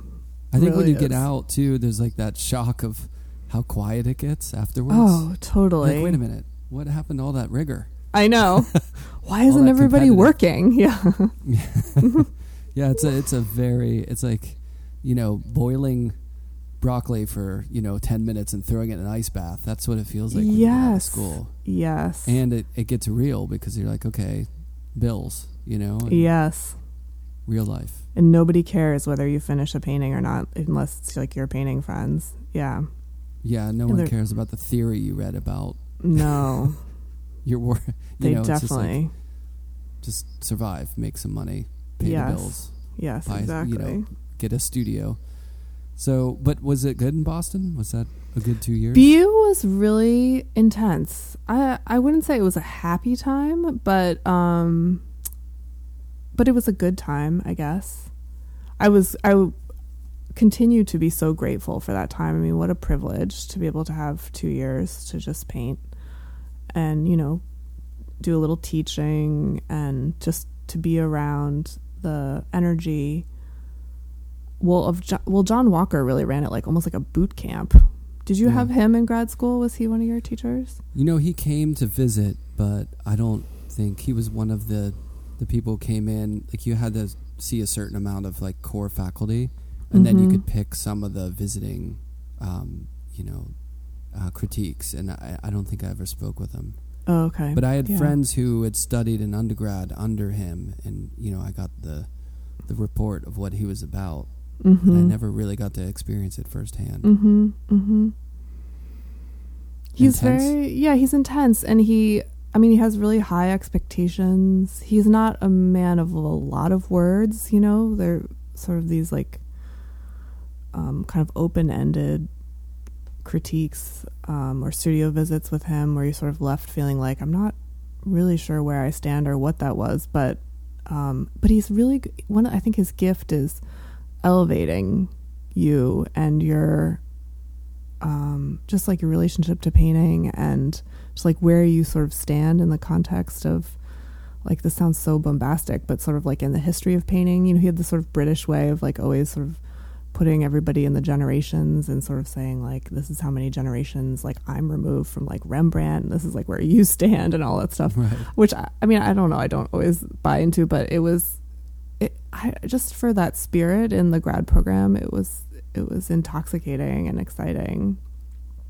[SPEAKER 2] I think when
[SPEAKER 3] Really
[SPEAKER 2] you get out too, there's like that shock of how quiet it gets afterwards.
[SPEAKER 3] Oh, totally.
[SPEAKER 2] Like, wait a minute, what happened to all that rigor?
[SPEAKER 3] I know. [laughs] Why isn't everybody working? [laughs] Yeah. [laughs]
[SPEAKER 2] yeah, it's a it's a very it's like you know boiling broccoli for you know ten minutes and throwing it in an ice bath. That's what it feels like when you get out of
[SPEAKER 3] Yes.
[SPEAKER 2] school,
[SPEAKER 3] yes.
[SPEAKER 2] and it it gets real because you're like, okay, bills, you know,
[SPEAKER 3] yes.
[SPEAKER 2] real life.
[SPEAKER 3] And nobody cares whether you finish a painting or not, unless it's like your painting friends. Yeah.
[SPEAKER 2] Yeah, no
[SPEAKER 3] And
[SPEAKER 2] one cares about the theory you read about
[SPEAKER 3] No, [laughs]
[SPEAKER 2] your work. You
[SPEAKER 3] they
[SPEAKER 2] know, it's just like,
[SPEAKER 3] definitely.
[SPEAKER 2] just survive, make some money, pay
[SPEAKER 3] Yes.
[SPEAKER 2] the bills,
[SPEAKER 3] yes,
[SPEAKER 2] buy,
[SPEAKER 3] exactly.
[SPEAKER 2] you know, get a studio. So, but was it good in Boston? Was that a good two years?
[SPEAKER 3] BU was really intense. I I wouldn't say it was a happy time, but um, but it was a good time, I guess. I was I continue to be so grateful for that time. I mean, what a privilege to be able to have two years to just paint, and you know, do a little teaching and just to be around the energy. Well, of Jo- well, John Walker really ran it like almost like a boot camp. Did you
[SPEAKER 2] Yeah.
[SPEAKER 3] have him in grad school? Was he one of your teachers?
[SPEAKER 2] You know, he came to visit, but I don't think he was one of the the people who came in. Like you had to see a certain amount of like core faculty, and then you
[SPEAKER 3] Mhm.
[SPEAKER 2] could pick some of the visiting, um, you know, uh, critiques. And I, I don't think I ever spoke with him.
[SPEAKER 3] Oh, okay.
[SPEAKER 2] But I had
[SPEAKER 3] Yeah.
[SPEAKER 2] friends who had studied in undergrad under him, and you know, I got the the report of what he was about.
[SPEAKER 3] mm-hmm.
[SPEAKER 2] But I never really got to experience it firsthand.
[SPEAKER 3] Mm-hmm. Mm-hmm. He's
[SPEAKER 2] Intense?
[SPEAKER 3] very yeah, he's intense and he I mean he has really high expectations. He's not a man of a lot of words, you know. They're sort of these like um, kind of open ended critiques um, or studio visits with him where you sort of left feeling like I'm not really sure where I stand or what that was, but um, but he's really one. I think his gift is elevating you and your um, just like your relationship to painting and just like where you sort of stand in the context of like this sounds so bombastic, but sort of like in the history of painting. You know, he had this sort of British way of like always sort of putting everybody in the generations and sort of saying like this is how many generations like I'm removed from like Rembrandt and this is like where you [laughs] stand and all that stuff
[SPEAKER 2] Right.
[SPEAKER 3] which I, I mean I don't know I don't always buy into but it was it I just for that spirit in the grad program it was it was intoxicating and exciting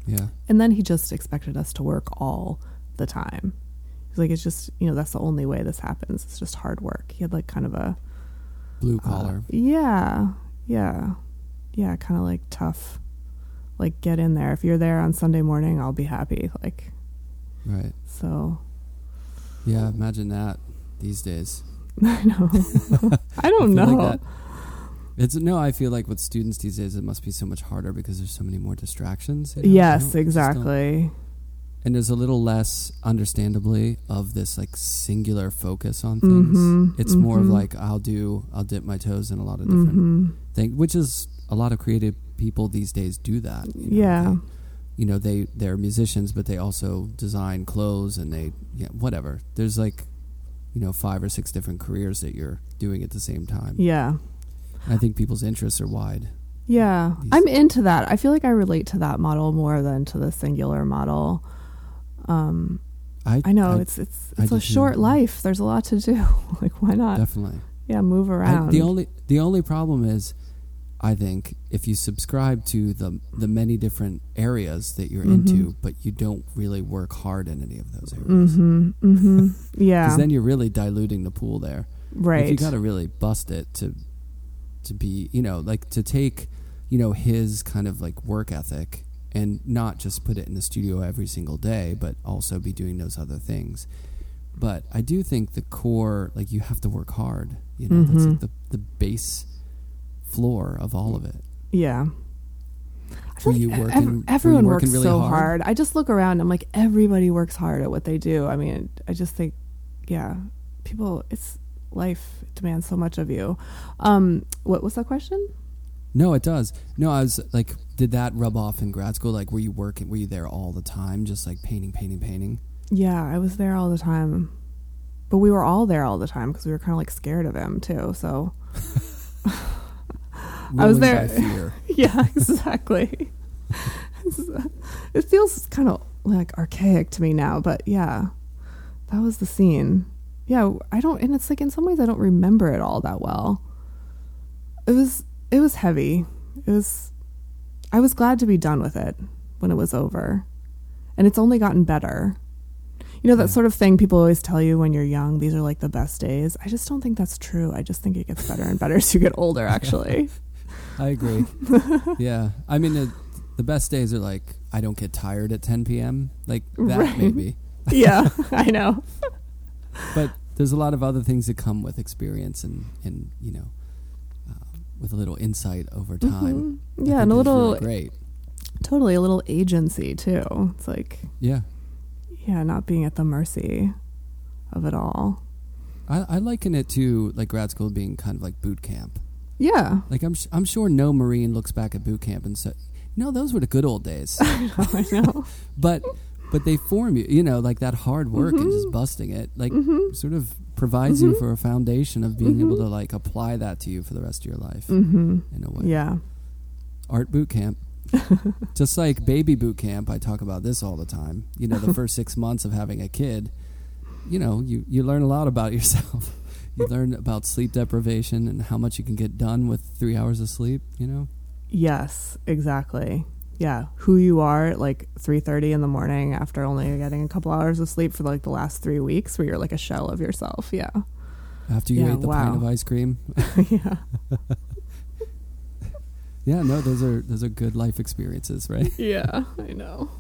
[SPEAKER 2] Yeah.
[SPEAKER 3] and then he just expected us to work all the time he's like it's just you know that's the only way this happens it's just hard work he had like kind of a
[SPEAKER 2] Blue
[SPEAKER 3] uh,
[SPEAKER 2] collar.
[SPEAKER 3] yeah yeah yeah kind of like tough like get in there if you're there on Sunday morning I'll be happy like
[SPEAKER 2] right.
[SPEAKER 3] so
[SPEAKER 2] Yeah. Imagine that these days. [laughs]
[SPEAKER 3] I know [laughs] I don't
[SPEAKER 2] I
[SPEAKER 3] know
[SPEAKER 2] like It's no. I feel like with students these days, it must be so much harder because there's so many more distractions. you know?
[SPEAKER 3] Yes
[SPEAKER 2] don't- just don't-
[SPEAKER 3] exactly
[SPEAKER 2] And there's a little less, understandably, of this like singular focus on things.
[SPEAKER 3] Mhm,
[SPEAKER 2] It's more of
[SPEAKER 3] mhm.
[SPEAKER 2] like I'll do, I'll dip my toes in a lot of different
[SPEAKER 3] hmm
[SPEAKER 2] things, which is a lot of creative people these days do that. you know,
[SPEAKER 3] Yeah.
[SPEAKER 2] they- you know they they're musicians, but they also design clothes and they yeah whatever. There's like, you know, five or six different careers that you're doing at the same time.
[SPEAKER 3] yeah
[SPEAKER 2] And I think people's interests are wide.
[SPEAKER 3] Yeah, I'm into that. I feel like I relate to that model more than to the singular model. Um,
[SPEAKER 2] I
[SPEAKER 3] I know
[SPEAKER 2] I
[SPEAKER 3] it's it's it's
[SPEAKER 2] do
[SPEAKER 3] a short life. There's a lot to do. [laughs] like, why not?
[SPEAKER 2] definitely.
[SPEAKER 3] Yeah, move
[SPEAKER 2] I,
[SPEAKER 3] around.
[SPEAKER 2] the only the only problem is, I think if you subscribe to the the many different areas that you're
[SPEAKER 3] Mhm.
[SPEAKER 2] into, but you don't really work hard in any of those areas,
[SPEAKER 3] mm-hmm, mm-hmm. [laughs] Yeah,
[SPEAKER 2] because then you're really diluting the pool there.
[SPEAKER 3] right.
[SPEAKER 2] Like, you got to really bust it to to be you know like to take you know his kind of like work ethic and not just put it in the studio every single day, but also be doing those other things. But I do think the core, like you have to work hard. You know, that's like the the base floor of all of it.
[SPEAKER 3] yeah. I feel
[SPEAKER 2] Were you
[SPEAKER 3] like
[SPEAKER 2] working-
[SPEAKER 3] ev-
[SPEAKER 2] were you
[SPEAKER 3] everyone
[SPEAKER 2] working
[SPEAKER 3] works
[SPEAKER 2] really
[SPEAKER 3] so
[SPEAKER 2] hard?
[SPEAKER 3] hard. I just look around. I'm like, everybody works hard at what they do. I mean, I just think, yeah, people. It's life demands so much of you. Um, what was that question?
[SPEAKER 2] No, it does. No, I was like, did that rub off in grad school? Like, were you working? Were you there all the time, just like painting, painting, painting?
[SPEAKER 3] Yeah, I was there all the time. But we were all there all the time because we were kind of like scared of him too. So, [laughs] I was there- [laughs] yeah, exactly. it feels kind of like archaic to me now, but yeah, that was the scene. Yeah, I don't, and it's like in some ways I don't remember it all that well. It was, it was heavy. It was, I was glad to be done with it when it was over, and it's only gotten better. You know that
[SPEAKER 2] Yeah.
[SPEAKER 3] sort of thing people always tell you when you're young. These are like the best days. I just don't think that's true. I just think it gets better and better as you get older. Actually, [laughs]
[SPEAKER 2] I agree. [laughs] yeah, I mean, it, the best days are like I don't get tired at 10 p.m. Like that,
[SPEAKER 3] Right.
[SPEAKER 2] maybe. [laughs]
[SPEAKER 3] yeah, I know. [laughs]
[SPEAKER 2] But there's a lot of other things that come with experience and and you know, uh, with a little insight over time. I
[SPEAKER 3] Mhm. Yeah, and a little
[SPEAKER 2] really great.
[SPEAKER 3] totally a little agency too. It's like
[SPEAKER 2] Yeah,
[SPEAKER 3] yeah, not being at the mercy of it all.
[SPEAKER 2] I, I liken it to like grad school being kind of like boot camp.
[SPEAKER 3] Yeah,
[SPEAKER 2] Like I'm I'm sure no Marine looks back at boot camp and said, "No, those were the good old days." [laughs]
[SPEAKER 3] I know. [laughs]
[SPEAKER 2] but but they form you, you know, like that hard work and
[SPEAKER 3] Mm-hmm.
[SPEAKER 2] just busting it, like sort of provides you for a foundation of being able to like apply that to you for the rest of your life
[SPEAKER 3] hmm
[SPEAKER 2] in a way.
[SPEAKER 3] Yeah,
[SPEAKER 2] Art boot camp. [laughs] just like baby boot camp, I talk about this all the time. You know, the first six months of having a kid, you know, you, you learn a lot about yourself. You learn about sleep deprivation and how much you can get done with three hours of sleep, you know?
[SPEAKER 3] yes, exactly. Yeah, who you are at like three thirty in the morning after only getting a couple hours of sleep for like the last three weeks, where you're like a shell of yourself. Yeah,
[SPEAKER 2] After you
[SPEAKER 3] Yeah,
[SPEAKER 2] ate the pint of ice cream. [laughs] [laughs]
[SPEAKER 3] yeah,
[SPEAKER 2] Yeah, no, those are those are good life experiences, right? [laughs]
[SPEAKER 3] yeah. I know.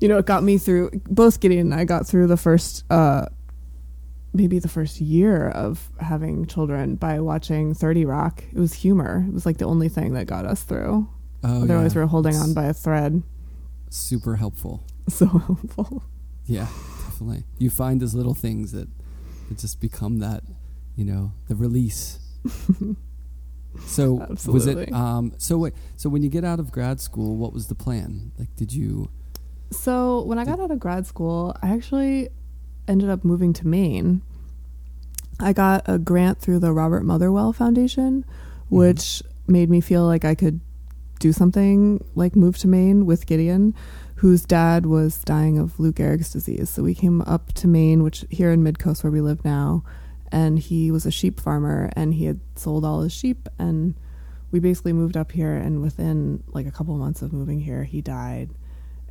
[SPEAKER 3] You know, it got me through. Both Gideon and I got through the first, uh maybe the first year of having children by watching Thirty Rock. It was humor. It was like the only thing that got us through.
[SPEAKER 2] Oh,
[SPEAKER 3] Otherwise,
[SPEAKER 2] yeah.
[SPEAKER 3] we're holding
[SPEAKER 2] It's
[SPEAKER 3] on by a thread.
[SPEAKER 2] super helpful. [laughs]
[SPEAKER 3] So helpful.
[SPEAKER 2] Yeah, definitely. You find those little things that, that just become that, you know, the release. [laughs] so was it? Um, so wait, so when you get out of grad school, what was the plan? Like, did you?
[SPEAKER 3] So when I got out of grad school, I actually ended up moving to Maine. I got a grant through the Robert Motherwell Foundation, mm-hmm. which made me feel like I could do something like move to Maine with Gideon, whose dad was dying of Lou Gehrig's disease. So we came up to Maine, which here in Midcoast where we live now, and he was a sheep farmer and he had sold all his sheep and we basically moved up here and within like a couple months of moving here he died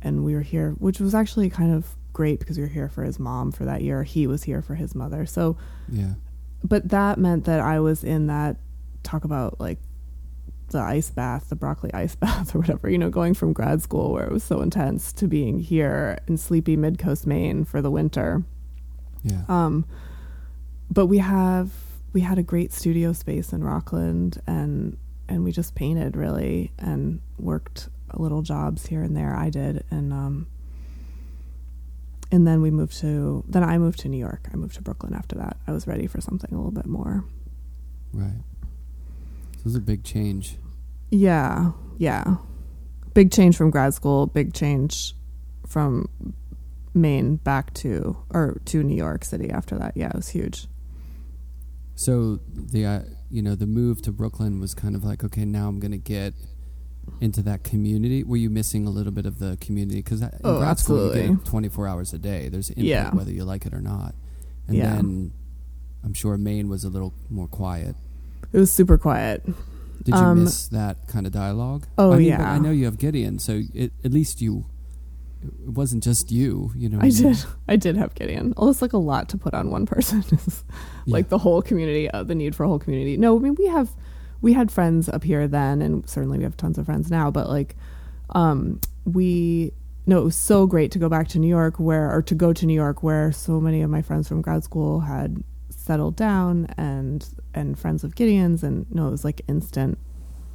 [SPEAKER 3] and we were here which was actually kind of great because we were here for his mom for that year. He was here for his mother. So
[SPEAKER 2] Yeah,
[SPEAKER 3] but that meant that I was in that talk about like the ice bath, the broccoli ice [laughs] bath or whatever, you know, going from grad school where it was so intense to being here in sleepy mid coast Maine for the winter.
[SPEAKER 2] yeah,
[SPEAKER 3] Um but we have we had a great studio space in Rockland and and we just painted really and worked little jobs here and there. I did. And um and then we moved to then I moved to New York. I moved to Brooklyn after that. I was ready for something a little bit more.
[SPEAKER 2] right. So it was a big change.
[SPEAKER 3] Yeah, yeah. Big change from grad school, big change from Maine back to or to New York City after that. Yeah, it was huge.
[SPEAKER 2] So the uh, you know the move to Brooklyn was kind of like okay now I'm gonna get into that community. Were you missing a little bit of the community because in
[SPEAKER 3] Oh,
[SPEAKER 2] grad school you get 24 hours a day. There's input
[SPEAKER 3] Yeah.
[SPEAKER 2] whether you like it or not. And
[SPEAKER 3] Yeah.
[SPEAKER 2] then I'm sure Maine was a little more quiet.
[SPEAKER 3] It was super quiet.
[SPEAKER 2] Did you
[SPEAKER 3] Um,
[SPEAKER 2] miss that kind of dialogue?
[SPEAKER 3] Oh,
[SPEAKER 2] I mean,
[SPEAKER 3] yeah.
[SPEAKER 2] I know you have Gideon, so it, at least you. It wasn't just you, you know.
[SPEAKER 3] I
[SPEAKER 2] mean?
[SPEAKER 3] did. I did have Gideon. It's like a lot to put on one person. [laughs] Like
[SPEAKER 2] Yeah.
[SPEAKER 3] the whole community, uh, the need for a whole community. No, I mean we have, we had friends up here then, and certainly we have tons of friends now. But like, um, we no, it was so great to go back to New York, where or to go to New York, where so many of my friends from grad school had settled down, and and friends of Gideon's, and no, it was like instant,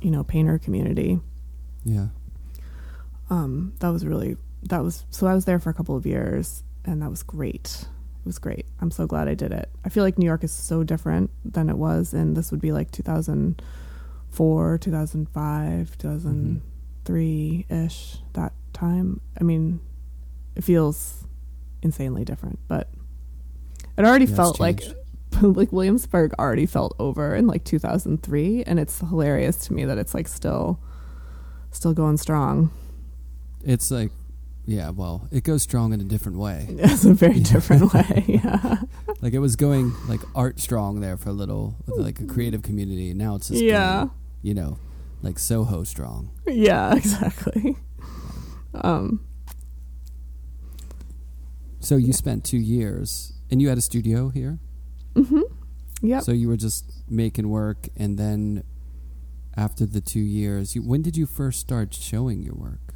[SPEAKER 3] you know, painter community
[SPEAKER 2] Yeah.
[SPEAKER 3] um, that was really that was so I was there for a couple of years and that was great. It was great. I'm so glad I did it. I feel like New York is so different than it was and this would be like 2004, 2005, 2003 ish that time. I mean, it feels insanely different, but it already
[SPEAKER 2] Yeah,
[SPEAKER 3] felt like [laughs] like Williamsburg already felt over in like 2003 and it's hilarious to me that it's like still still going strong
[SPEAKER 2] It's like, yeah, well, it goes strong in a different way. [laughs]
[SPEAKER 3] It's a very different [laughs] way. Yeah.
[SPEAKER 2] Like it was going like art strong there for a little, with like a creative community. And now it's just,
[SPEAKER 3] Yeah.
[SPEAKER 2] going, you know, like Soho strong.
[SPEAKER 3] Yeah, [laughs] exactly. Um,
[SPEAKER 2] So you spent two years, and you had a studio here.
[SPEAKER 3] hmm Yep.
[SPEAKER 2] So you were just making work, and then after the two years, you, when did you first start showing your work?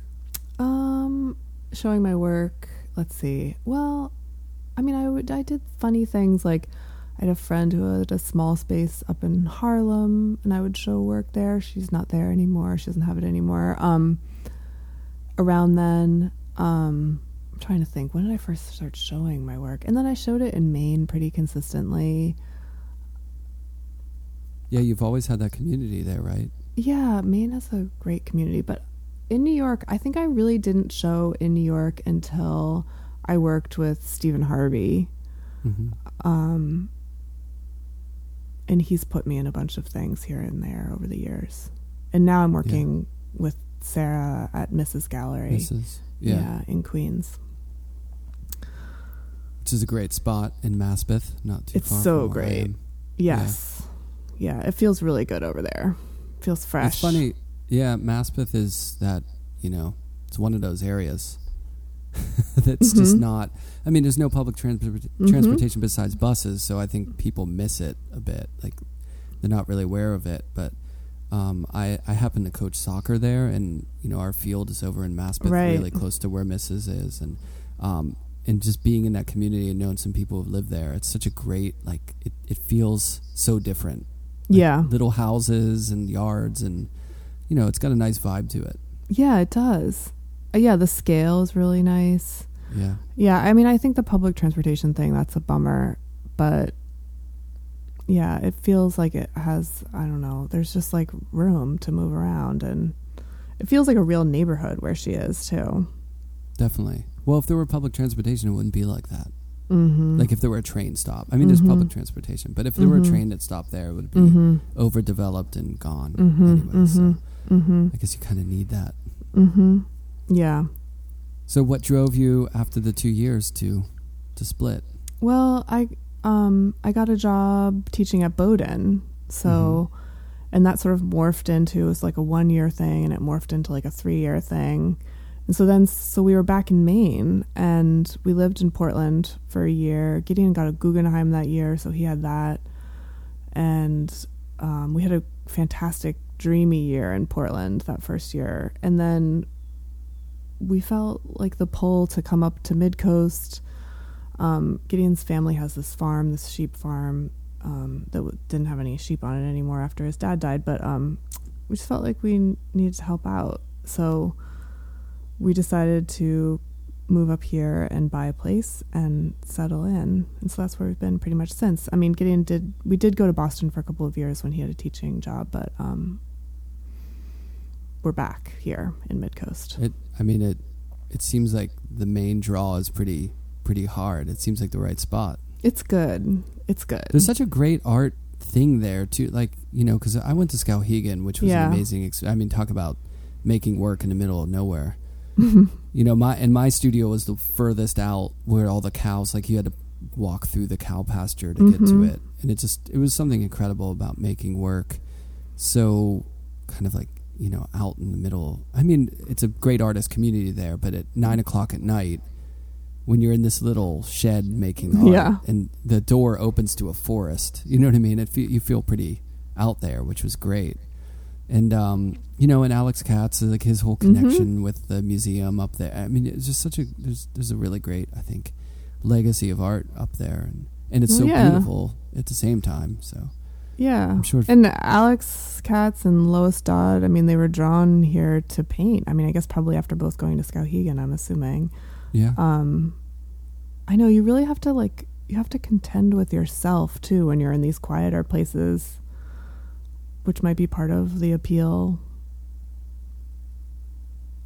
[SPEAKER 3] Um, showing my work. Let's see. Well, I mean, I would. I did funny things like I had a friend who had a small space up in Harlem, and I would show work there. She's not there anymore. She doesn't have it anymore. Um, around then, um, I'm trying to think. When did I first start showing my work? And then I showed it in Maine pretty consistently.
[SPEAKER 2] Yeah, you've always had that community there, right?
[SPEAKER 3] Yeah, Maine has a great community, but in New York, I think I really didn't show in New York until I worked with Stephen Harvey.
[SPEAKER 2] hmm
[SPEAKER 3] Um, and he's put me in a bunch of things here and there over the years. And now I'm working with Sarah at Mrs. Gallery.
[SPEAKER 2] Mrs. Yeah.
[SPEAKER 3] in Queens.
[SPEAKER 2] which is a great spot in Maspeth, not too
[SPEAKER 3] It's
[SPEAKER 2] far.
[SPEAKER 3] so
[SPEAKER 2] from where
[SPEAKER 3] great. Yes. Yeah. it feels really good over there. Feels fresh.
[SPEAKER 2] It's funny. Yeah, Maspeth is that, you know, it's one of those areas [laughs] that's just
[SPEAKER 3] Mhm.
[SPEAKER 2] not. I mean, there's no public transport,
[SPEAKER 3] Mhm.
[SPEAKER 2] transportation besides buses, so I think people miss it a bit. Like, they're not really aware of it. But um, I, I happen to coach soccer there, and, you know, our field is over in Maspeth,
[SPEAKER 3] Right.
[SPEAKER 2] really close to where Mrs. is. And, um, and just being in that community and knowing some people who live there, it's such a great, like, it, it feels so different like,
[SPEAKER 3] Yeah.
[SPEAKER 2] little houses and yards and you know it's got a nice vibe to it
[SPEAKER 3] Yeah, it does. Uh, yeah, the scale is really nice.
[SPEAKER 2] yeah
[SPEAKER 3] Yeah, I mean, I think the public transportation thing that's a bummer, but yeah, it feels like it has. I don't know. There's just like room to move around, and it feels like a real neighborhood where she is too.
[SPEAKER 2] definitely well if there were public transportation it wouldn't be like that
[SPEAKER 3] Mm-hmm.
[SPEAKER 2] like if there were a train stop i mean there's
[SPEAKER 3] Mhm.
[SPEAKER 2] public transportation but if there were a
[SPEAKER 3] Mhm.
[SPEAKER 2] train that stopped there it would be
[SPEAKER 3] Mm-hmm.
[SPEAKER 2] overdeveloped and gone
[SPEAKER 3] Mm-hmm.
[SPEAKER 2] anyway so
[SPEAKER 3] Mm-hmm.
[SPEAKER 2] i guess you kind of need that
[SPEAKER 3] Mm-hmm. Yeah.
[SPEAKER 2] so what drove you after the two years to to split
[SPEAKER 3] Well, I um I got a job teaching at Bowdoin, so and that sort of morphed into it was like a one year thing, and it morphed into like a three year thing, and so then so we were back in Maine, and we lived in Portland for a year. Gideon got a Guggenheim that year, so he had that, and um, we had a fantastic dreamy year in Portland that first year, and then we felt like the pull to come up to Mid Coast um, Gideon's family has this farm, this sheep farm um, that w- didn't have any sheep on it anymore after his dad died. But um, we just felt like we n- needed to help out, so we decided to move up here and buy a place and settle in. And so that's where we've been pretty much since. I mean, Gideon did we did go to Boston for a couple of years when he had a teaching job, but um, we're back here in Mid Coast.
[SPEAKER 2] it i mean it it seems like the main draw is pretty pretty hard it seems like the right spot
[SPEAKER 3] It's good. It's good.
[SPEAKER 2] There's such a great art thing there too. Like you know, because I went to Skowhegan, which was
[SPEAKER 3] Yeah.
[SPEAKER 2] an amazing. Ex- I mean, talk about making work in the middle of nowhere. [laughs] you know, my and my studio was the furthest out where all the cows. Like you had to walk through the cow pasture to get to
[SPEAKER 3] Mhm.
[SPEAKER 2] it, and it just it was something incredible about making work. So kind of like you know out in the middle. I mean, it's a great artist community there, but at nine o'clock at night. When you're in this little shed making art,
[SPEAKER 3] Yeah.
[SPEAKER 2] and the door opens to a forest, you know what I mean. It fe- you feel pretty out there, which was great. And um, you know, and Alex Katz, like his whole
[SPEAKER 3] Mhm.
[SPEAKER 2] connection with the museum up there. I mean, it's just such a there's there's a really great, I think, legacy of art up there, and and it's so
[SPEAKER 3] yeah.
[SPEAKER 2] beautiful at the same time. So
[SPEAKER 3] Yeah.
[SPEAKER 2] I'm sure.
[SPEAKER 3] And Alex Katz and Lois Dodd, I mean, they were drawn here to paint. I mean, I guess probably after both going to Skowhegan, I'm assuming.
[SPEAKER 2] yeah,
[SPEAKER 3] Um, I know you really have to, like, you have to contend with yourself, too, when you're in these quieter places, which might be part of the appeal.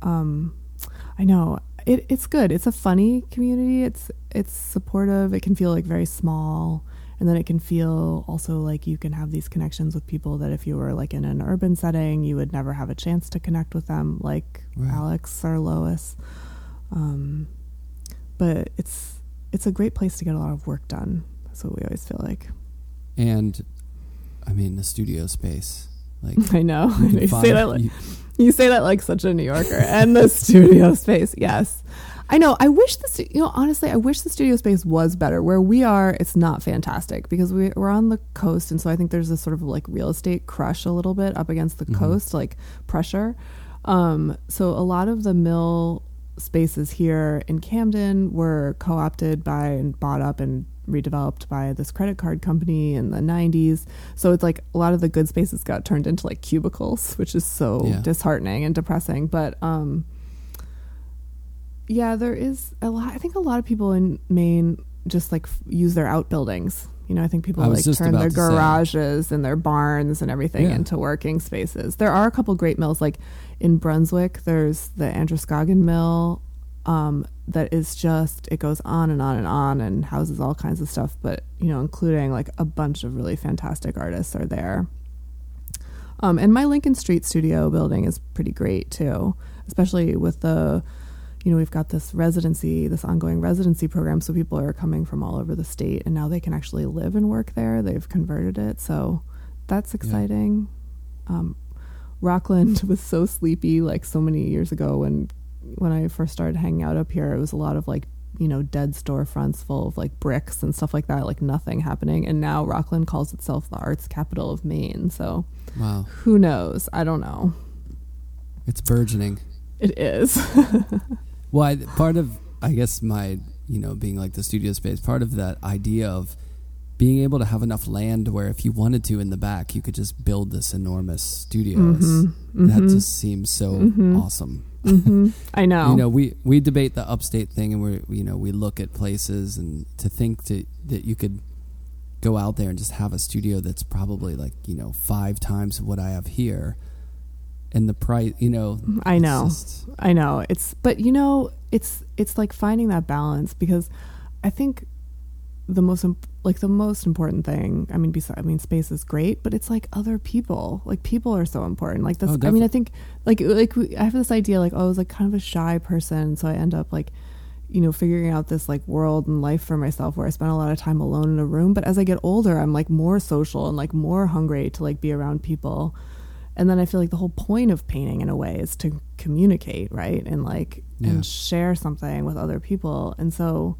[SPEAKER 3] Um, I know. It, it's good. It's a funny community. It's it's supportive. It can feel like very small, and then it can feel also like you can have these connections with people that if you were like in an urban setting you would never have a chance to connect with them like
[SPEAKER 2] Right.
[SPEAKER 3] alex or lois um, but it's it's a great place to get a lot of work done that's what we always feel like
[SPEAKER 2] And I mean the studio space. Like [laughs]
[SPEAKER 3] i know
[SPEAKER 2] you [laughs]
[SPEAKER 3] you say that like,
[SPEAKER 2] you-
[SPEAKER 3] You say that like such a New Yorker. And the studio space, yes. I know. I wish the stu- you know honestly, I wish the studio space was better. Where we are, it's not fantastic because we, we're on the coast, and so I think there's this sort of like real estate crush a little bit up against the
[SPEAKER 2] Mhm.
[SPEAKER 3] coast, like pressure. Um, so a lot of the mill spaces here in Camden were co-opted by and bought up and redeveloped by this credit card company in the 90s. So it's like a lot of the good spaces got turned into like cubicles, which is so
[SPEAKER 2] Yeah.
[SPEAKER 3] disheartening and depressing. But um yeah, there is a lot I think a lot of people in Maine just like f- use their outbuildings. You know, I think people
[SPEAKER 2] I
[SPEAKER 3] like turn their
[SPEAKER 2] to say.
[SPEAKER 3] garages and their barns and everything
[SPEAKER 2] Yeah.
[SPEAKER 3] into working spaces. There are a couple great mills like in Brunswick, there's the Androscoggin Mill um, that is just it goes on and on and on and houses all kinds of stuff, but you know, including like a bunch of really fantastic artists are there. Um, and my Lincoln Street studio building is pretty great too, especially with the, you know, we've got this residency, this ongoing residency program. So people are coming from all over the state and now they can actually live and work there. They've converted it. So that's exciting. Um, Rockland [laughs] was so sleepy like so many years ago when when I first started hanging out up here, it was a lot of like, you know, dead storefronts full of like bricks and stuff like that, like nothing happening. And now Rockland calls itself the arts capital of Maine. So
[SPEAKER 2] wow,
[SPEAKER 3] who knows? I don't know.
[SPEAKER 2] it's burgeoning.
[SPEAKER 3] It is. [laughs]
[SPEAKER 2] Well, I, part of I guess my you know being like the studio space, part of that idea of being able to have enough land where if you wanted to in the back, you could just build this enormous studio.
[SPEAKER 3] Mhm,
[SPEAKER 2] That
[SPEAKER 3] mhm,
[SPEAKER 2] just seems so
[SPEAKER 3] Mhm.
[SPEAKER 2] awesome.
[SPEAKER 3] mhm. [laughs] I know.
[SPEAKER 2] You know, we we debate the upstate thing, and we you know we look at places, and to think to, that you could go out there and just have a studio that's probably like you know five times what I have here, and the price, you know,
[SPEAKER 3] I know.
[SPEAKER 2] just-
[SPEAKER 3] I know. It's but you know, it's it's like finding that balance because I think the most imp- like the most important thing. I mean, besides, I mean, space is great, but it's like other people. Like people are so important. Like this.
[SPEAKER 2] Oh,
[SPEAKER 3] I mean. I think like like we, I have this idea like oh, I was like kind of a shy person, so I end up like you know figuring out this like world and life for myself where I spend a lot of time alone in a room. But as I get older, I'm like more social and like more hungry to like be around people. And then I feel like the whole point of painting in a way is to communicate, right? And like
[SPEAKER 2] Yeah.
[SPEAKER 3] and share something with other people. And so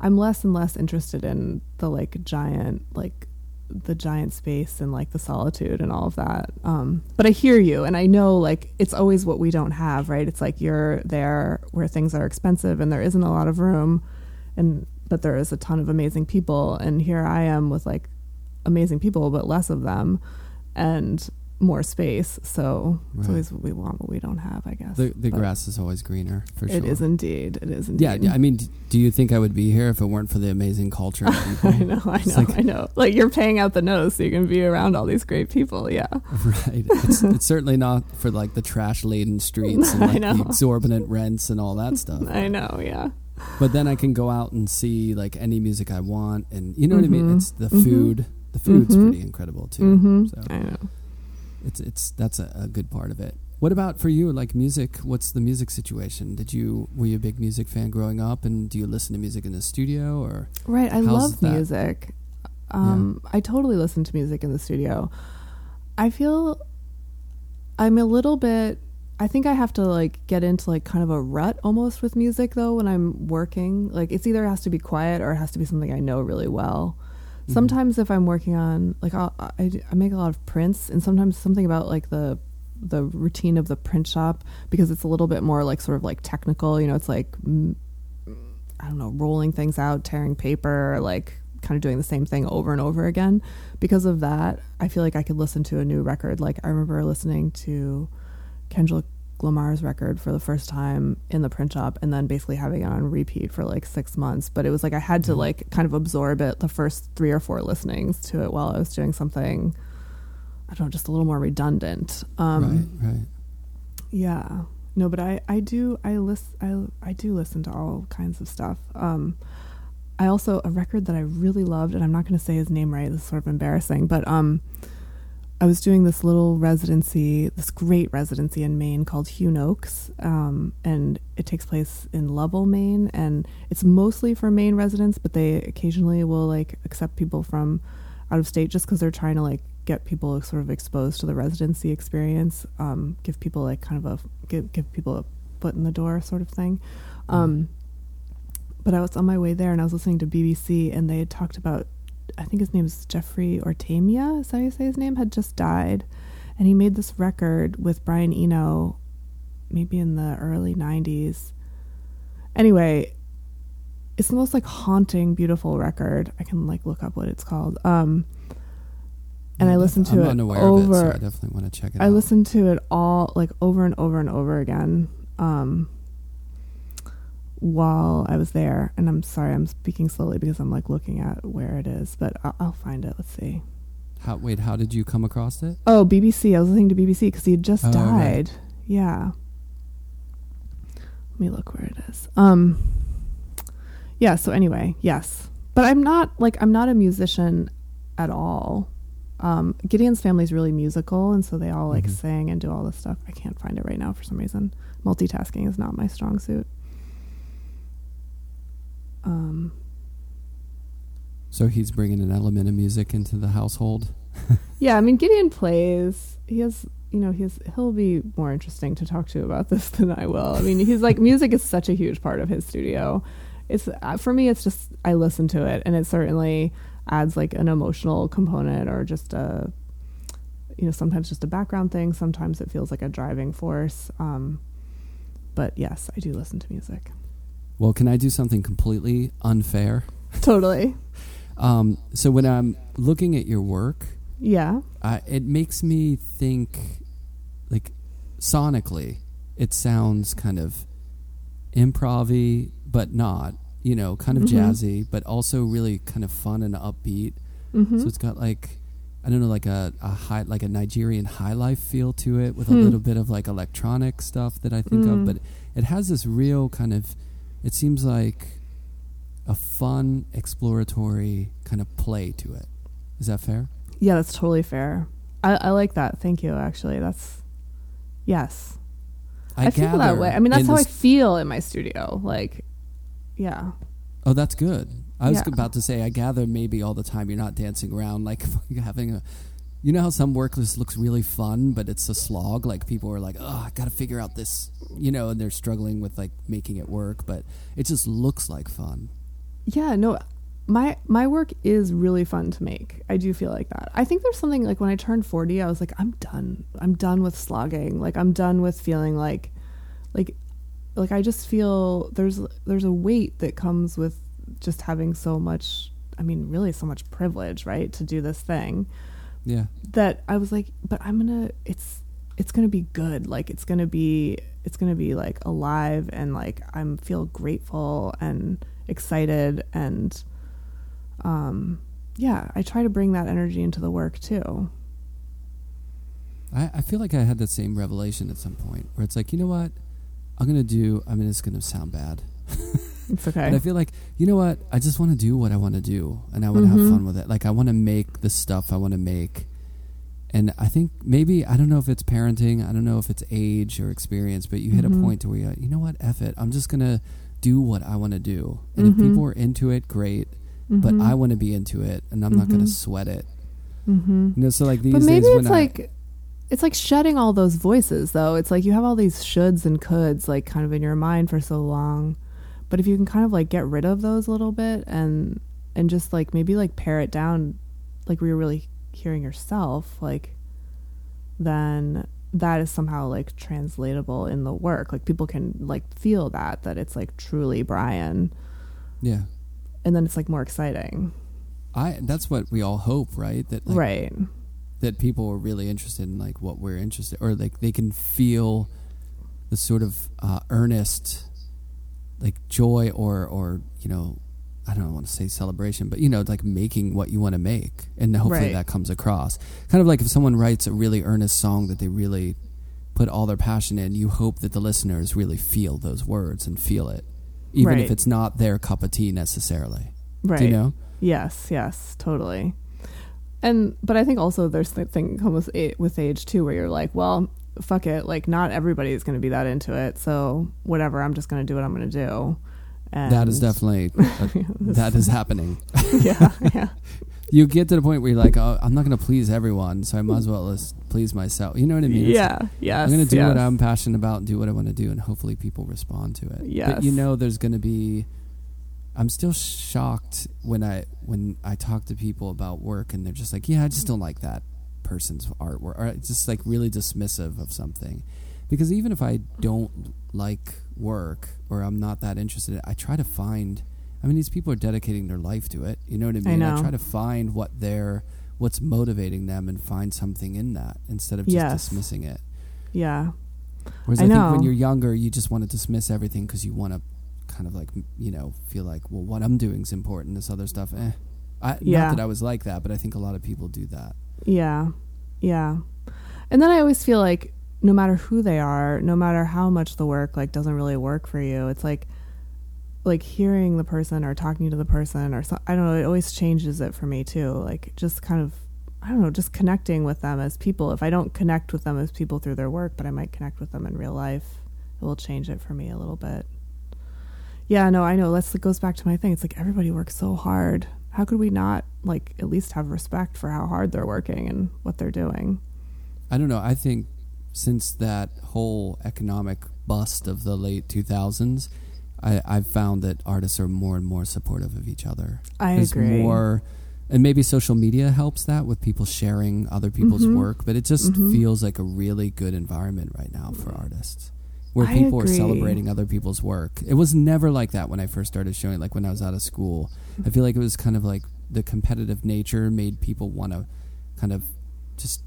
[SPEAKER 3] I'm less and less interested in the like giant like the giant space and like the solitude and all of that. Um, but I hear you and I know like it's always what we don't have, right? It's like you're there where things are expensive and there isn't a lot of room and but there is a ton of amazing people and here I am with like amazing people but less of them and more space. So it's always what we want what we don't have, I guess.
[SPEAKER 2] the the grass is always greener for sure.
[SPEAKER 3] It is indeed. It is indeed.
[SPEAKER 2] Yeah, I mean, do you think I would be here if it weren't for the amazing culture? [laughs]
[SPEAKER 3] I know, I know,
[SPEAKER 2] like-
[SPEAKER 3] I know. Like you're paying out the nose so you can be around all these great people. Yeah. [laughs]
[SPEAKER 2] Right. It's, it's certainly not for like the trash laden streets [laughs] and like the exorbitant rents and all that stuff.
[SPEAKER 3] I know, yeah.
[SPEAKER 2] But then I can go out and see like any music I want, and you know what I mean.
[SPEAKER 3] Mhm.
[SPEAKER 2] It's the
[SPEAKER 3] Mhm.
[SPEAKER 2] food. The food's
[SPEAKER 3] Mhm.
[SPEAKER 2] pretty incredible too.
[SPEAKER 3] hmm
[SPEAKER 2] So
[SPEAKER 3] I know.
[SPEAKER 2] It's it's that's a, a good part of it. What about for you? Like music? What's the music situation? Did you were you a big music fan growing up, and do you listen to music in the studio or?
[SPEAKER 3] Right. I love
[SPEAKER 2] that?
[SPEAKER 3] music. Um, I totally listen to music in the studio. I feel I'm a little bit I think I have to like get into like kind of a rut almost with music though when I'm working. Like it's either has to be quiet or it has to be something I know really well.
[SPEAKER 2] Mhm.
[SPEAKER 3] Sometimes if I'm working on like I I make a lot of prints and sometimes something about like the the routine of the print shop because it's a little bit more like sort of like technical, you know, it's like mm, I don't know, rolling things out, tearing paper, like kind of doing the same thing over and over again. Because of that, I feel like I could listen to a new record. Like I remember listening to Kendrick Lamar's record for the first time in the print shop and then basically having it on repeat for like six months. But it was like I had to
[SPEAKER 2] Mhm.
[SPEAKER 3] like kind of absorb it the first three or four listenings to it while I was doing something I don't know, just a little more redundant. Um
[SPEAKER 2] right, right.
[SPEAKER 3] yeah. No, but I I do I list I I do listen to all kinds of stuff. Um I also a record that I really loved, and I'm not going to say his name right. This is sort of embarrassing, but um, I was doing this little residency, this great residency in Maine called Hewnoaks, um, and it takes place in Lovell, Maine, and it's mostly for Maine residents, but they occasionally will like accept people from out of state just because they're trying to like get people sort of exposed to the residency experience, um, give people like kind of a give give people a foot in the door sort of thing. Um, but I was on my way there and I was listening to BBC and they had talked about I think his name is Jeffrey Ortamia, is that how you say his name, had just died. And he made this record with Brian Eno, maybe in the early 90s. Anyway, it's the most like haunting, beautiful record. I can like look up what it's called. Um, and
[SPEAKER 2] Yeah,
[SPEAKER 3] I listened to
[SPEAKER 2] I'm
[SPEAKER 3] it
[SPEAKER 2] unaware
[SPEAKER 3] over.
[SPEAKER 2] of it, so I definitely want to check it
[SPEAKER 3] I
[SPEAKER 2] out.
[SPEAKER 3] listened to it all like over and over and over again um, while I was there. And I'm sorry, I'm speaking slowly because I'm like looking at where it is, but I'll, I'll find it. Let's see.
[SPEAKER 2] How, wait, how did you come across it?
[SPEAKER 3] Oh, BBC. I was listening to BBC because he had just
[SPEAKER 2] Oh, right.
[SPEAKER 3] died. Yeah. Let me look where it is. Um. Yeah. So anyway, yes, but I'm not like I'm not a musician at all. Um, Gideon's family is really musical, and so they all like
[SPEAKER 2] Mhm.
[SPEAKER 3] sing and do all this stuff. I can't find it right now for some reason. Multitasking is not my strong suit. Um.
[SPEAKER 2] So he's bringing an element of music into the household. [laughs]
[SPEAKER 3] Yeah, I mean Gideon plays. He has, you know, he's he'll be more interesting to talk to about [laughs] this than I will. I mean, he's like music is such a huge part of his studio. It's uh, for me. It's just I listen to it, and it certainly adds like an emotional component or just a, you know, sometimes just a background thing. Sometimes it feels like a driving force. Um, but yes, I do listen to music.
[SPEAKER 2] Well, can I do something completely unfair?
[SPEAKER 3] Totally.
[SPEAKER 2] Um, so when I'm looking at your work,
[SPEAKER 3] Yeah.
[SPEAKER 2] I, it makes me think, like, sonically, it sounds kind of improv but not. You know, kind of
[SPEAKER 3] Mhm.
[SPEAKER 2] jazzy, but also really kind of fun and upbeat.
[SPEAKER 3] hmm
[SPEAKER 2] So it's got like I don't know, like a, a high like a Nigerian high life feel to it with a
[SPEAKER 3] Hmm.
[SPEAKER 2] little bit of like electronic stuff that I think
[SPEAKER 3] Mm.
[SPEAKER 2] of, but it has this real kind of it seems like a fun exploratory kind of play to it. Is that fair?
[SPEAKER 3] Yeah, that's totally fair. I, I like that. Thank you. Actually, that's yes. I, feel that way. I mean, that's how I feel in my studio. Like, yeah,
[SPEAKER 2] Oh, that's good. I was
[SPEAKER 3] Yeah.
[SPEAKER 2] about to say, I gather maybe all the time you're not dancing around like [laughs] having a. You know how some work just looks really fun, but it's a slog. Like people are like, "Oh, I got to figure out this," you know, and they're struggling with like making it work. But it just looks like fun.
[SPEAKER 3] yeah. No, my my work is really fun to make. I do feel like that. I think there's something like when I turned 40, I was like, I'm done. I'm done with slogging. Like, I'm done with feeling like, like, like I just feel there's there's a weight that comes with just having so much. I mean, really, so much privilege, right, to do this thing.
[SPEAKER 2] Yeah,
[SPEAKER 3] that I was like, but I'm gonna it's it's gonna be good. Like it's gonna be it's gonna be like alive and like I'm feel grateful and excited and um yeah, I try to bring that energy into the work too.
[SPEAKER 2] I, I feel like I had that same revelation at some point where it's like, you know what, I'm gonna do. I mean, it's gonna sound bad, [laughs]
[SPEAKER 3] It's okay.
[SPEAKER 2] But I feel like, you know what? I just want to do what I want to do and I want to
[SPEAKER 3] Mhm.
[SPEAKER 2] have fun with it. Like, I want to make the stuff I want to make. And I think maybe, I don't know if it's parenting, I don't know if it's age or experience, but you hit
[SPEAKER 3] Mhm.
[SPEAKER 2] a point to where you're like, you know what? F it. I'm just going to do what I want to do. And if
[SPEAKER 3] Mhm.
[SPEAKER 2] people are into it, great. But
[SPEAKER 3] Mhm.
[SPEAKER 2] I want to be into it and I'm not going to
[SPEAKER 3] Mhm.
[SPEAKER 2] sweat it.
[SPEAKER 3] Mhm.
[SPEAKER 2] You know, so like these
[SPEAKER 3] But maybe
[SPEAKER 2] days when
[SPEAKER 3] it's
[SPEAKER 2] I.
[SPEAKER 3] like it's like shedding all those voices though. It's like you have all these shoulds and coulds like kind of in your mind for so long. But if you can kind of like get rid of those a little bit and and just like maybe like pare it down like where you're really hearing yourself, like then that is somehow like translatable in the work. Like people can like feel that that it's like truly Brian
[SPEAKER 2] yeah.
[SPEAKER 3] and then it's like more exciting.
[SPEAKER 2] I, that's what we all hope, right? That like,
[SPEAKER 3] right.
[SPEAKER 2] that people are really interested in like what we're interested or like they can feel the sort of uh, earnest like joy or or you know I don't want to say celebration but you know like making what you want to make and hopefully
[SPEAKER 3] Right.
[SPEAKER 2] that comes across kind of like if someone writes a really earnest song that they really put all their passion in you hope that the listeners really feel those words and feel it even if it's not their cup of tea necessarily
[SPEAKER 3] Right.
[SPEAKER 2] Do you know?
[SPEAKER 3] Yes, yes, totally. And but I think also there's the thing comes with age too, where you're like, well, fuck it, like not everybody is going to be that into it, so whatever, I'm just going to do what I'm going to do. And
[SPEAKER 2] that is definitely [laughs] uh, that is happening. [laughs]
[SPEAKER 3] yeah, yeah, [laughs]
[SPEAKER 2] You get to the point where you're like, oh, I'm not going to please everyone, so I might as well just please myself. You know what I mean? It's-
[SPEAKER 3] yeah, yes.
[SPEAKER 2] I'm going to do
[SPEAKER 3] yes.
[SPEAKER 2] what I'm passionate about and do what I want to do, and hopefully people respond to it.
[SPEAKER 3] Yes.
[SPEAKER 2] But you know, there's going to be. I'm still shocked when I when I talk to people about work, and they're just like, "Yeah, I just don't like that person's artwork," or just like really dismissive of something. Because even if I don't like work or I'm not that interested, in it, I try to find. I mean, these people are dedicating their life to it. You know what I mean?
[SPEAKER 3] know.
[SPEAKER 2] try to find what they're what's motivating them and find something in that instead of just
[SPEAKER 3] Yes.
[SPEAKER 2] dismissing it.
[SPEAKER 3] Yeah,
[SPEAKER 2] Whereas
[SPEAKER 3] I
[SPEAKER 2] I, think when you're younger, you just want to dismiss everything because you want to kind of like you know feel like well what I'm doing is important. This other stuff, eh. I,
[SPEAKER 3] Yeah.
[SPEAKER 2] Not that I was like that, but I think a lot of people do that.
[SPEAKER 3] Yeah, yeah. And then I always feel like no matter who they are, no matter how much the work like doesn't really work for you, it's like like hearing the person or talking to the person or so, I don't know, it always changes it for me too. Like just kind of I don't know, just connecting with them as people. If I don't connect with them as people through their work, but I might connect with them in real life, it will change it for me a little bit. Yeah, no, I know. That's it goes back to my thing. It's like everybody works so hard. How could we not like at least have respect for how hard they're working and what they're doing?
[SPEAKER 2] I don't know. I think since that whole economic bust of the late 2000s, I, I've found that artists are more and more supportive of each other.
[SPEAKER 3] I
[SPEAKER 2] There's
[SPEAKER 3] agree.
[SPEAKER 2] more, and maybe social media helps that with people sharing other people's
[SPEAKER 3] Mhm.
[SPEAKER 2] work. But it just
[SPEAKER 3] Mhm.
[SPEAKER 2] feels like a really good environment right now for artists, where
[SPEAKER 3] I
[SPEAKER 2] people are
[SPEAKER 3] agree.
[SPEAKER 2] celebrating other people's work. It was never like that when I first started showing. Like when I was out of school, I feel like it was kind of like the competitive nature made people want to kind of just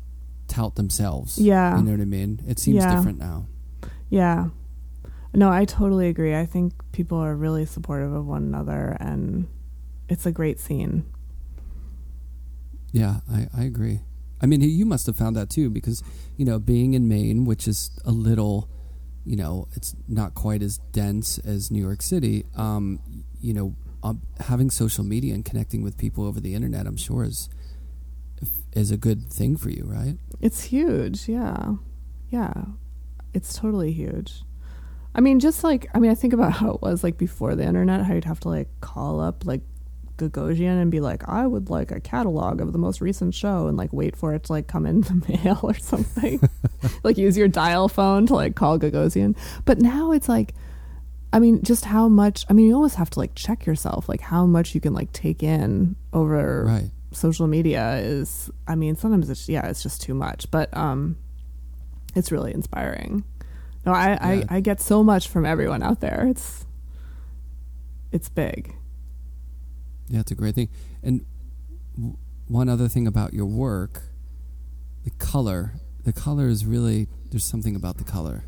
[SPEAKER 2] tout themselves.
[SPEAKER 3] Yeah.
[SPEAKER 2] you know what I mean. It seems
[SPEAKER 3] Yeah.
[SPEAKER 2] different now.
[SPEAKER 3] Yeah. No, I totally agree. I think people are really supportive of one another and it's a great scene.
[SPEAKER 2] Yeah, I, I agree. I mean, you must have found that too, because you know, being in Maine, which is a little, you know, it's not quite as dense as New York City. Um, you know, um, having social media and connecting with people over the internet, I'm sure is is a good thing for you, right?
[SPEAKER 3] It's huge. Yeah. Yeah. It's totally huge. I mean, just like, I mean, I think about [laughs] how it was like before the internet, how you'd have to like call up like Gagosian and be like, I would like a catalog of the most recent show and like wait for it to like come in the [laughs] mail or something. [laughs] like use your dial phone to like call Gagosian. But now it's like, I mean, just how much, I mean, you almost have to like check yourself, like how much you can like take in over
[SPEAKER 2] Right.
[SPEAKER 3] social media is i mean sometimes it's yeah it's just too much but um it's really inspiring no i
[SPEAKER 2] Yeah.
[SPEAKER 3] I, I get so much from everyone out there it's it's big
[SPEAKER 2] Yeah, it's a great thing. And w- one other thing about your work, the color. The color is really there's something about the color.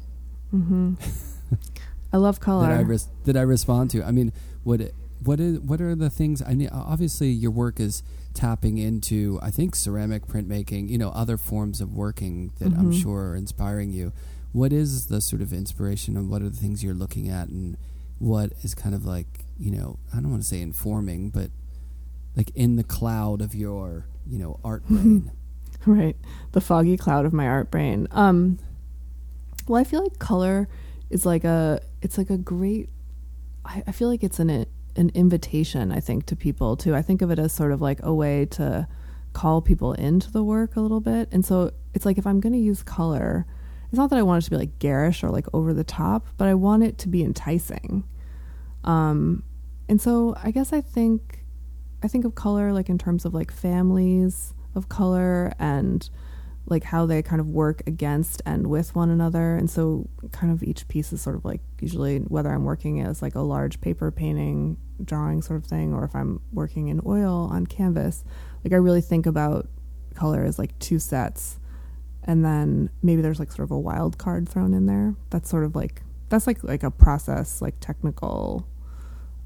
[SPEAKER 3] hmm [laughs] i love color
[SPEAKER 2] that I res- that I respond to. I mean, what it- what is what are the things? I mean, obviously your work is tapping into I think ceramic printmaking, you know, other forms of working that I'm
[SPEAKER 3] Mhm.
[SPEAKER 2] sure are inspiring you. What is the sort of inspiration and what are the things you're looking at and what is kind of like, you know, I don't want to say informing, but like in the cloud of your, you know, art brain.
[SPEAKER 3] right. The foggy cloud of my art brain. Um well i feel like color is like a it's like a great i, I feel like it's an an invitation i think to people too. I think of it as sort of like a way to call people into the work a little bit. And so it's like if i'm going to use color it's not that i want it to be like garish or like over the top but i want it to be enticing. Um and so i guess i think i think of color like in terms of like families of color and like how they kind of work against and with one another. And so kind of each piece is sort of like usually whether i'm working as like a large paper painting drawing sort of thing or if i'm working in oil on canvas like i really think about color as like two sets. And then maybe there's like sort of a wild card thrown in there. That's sort of like that's like like a process like technical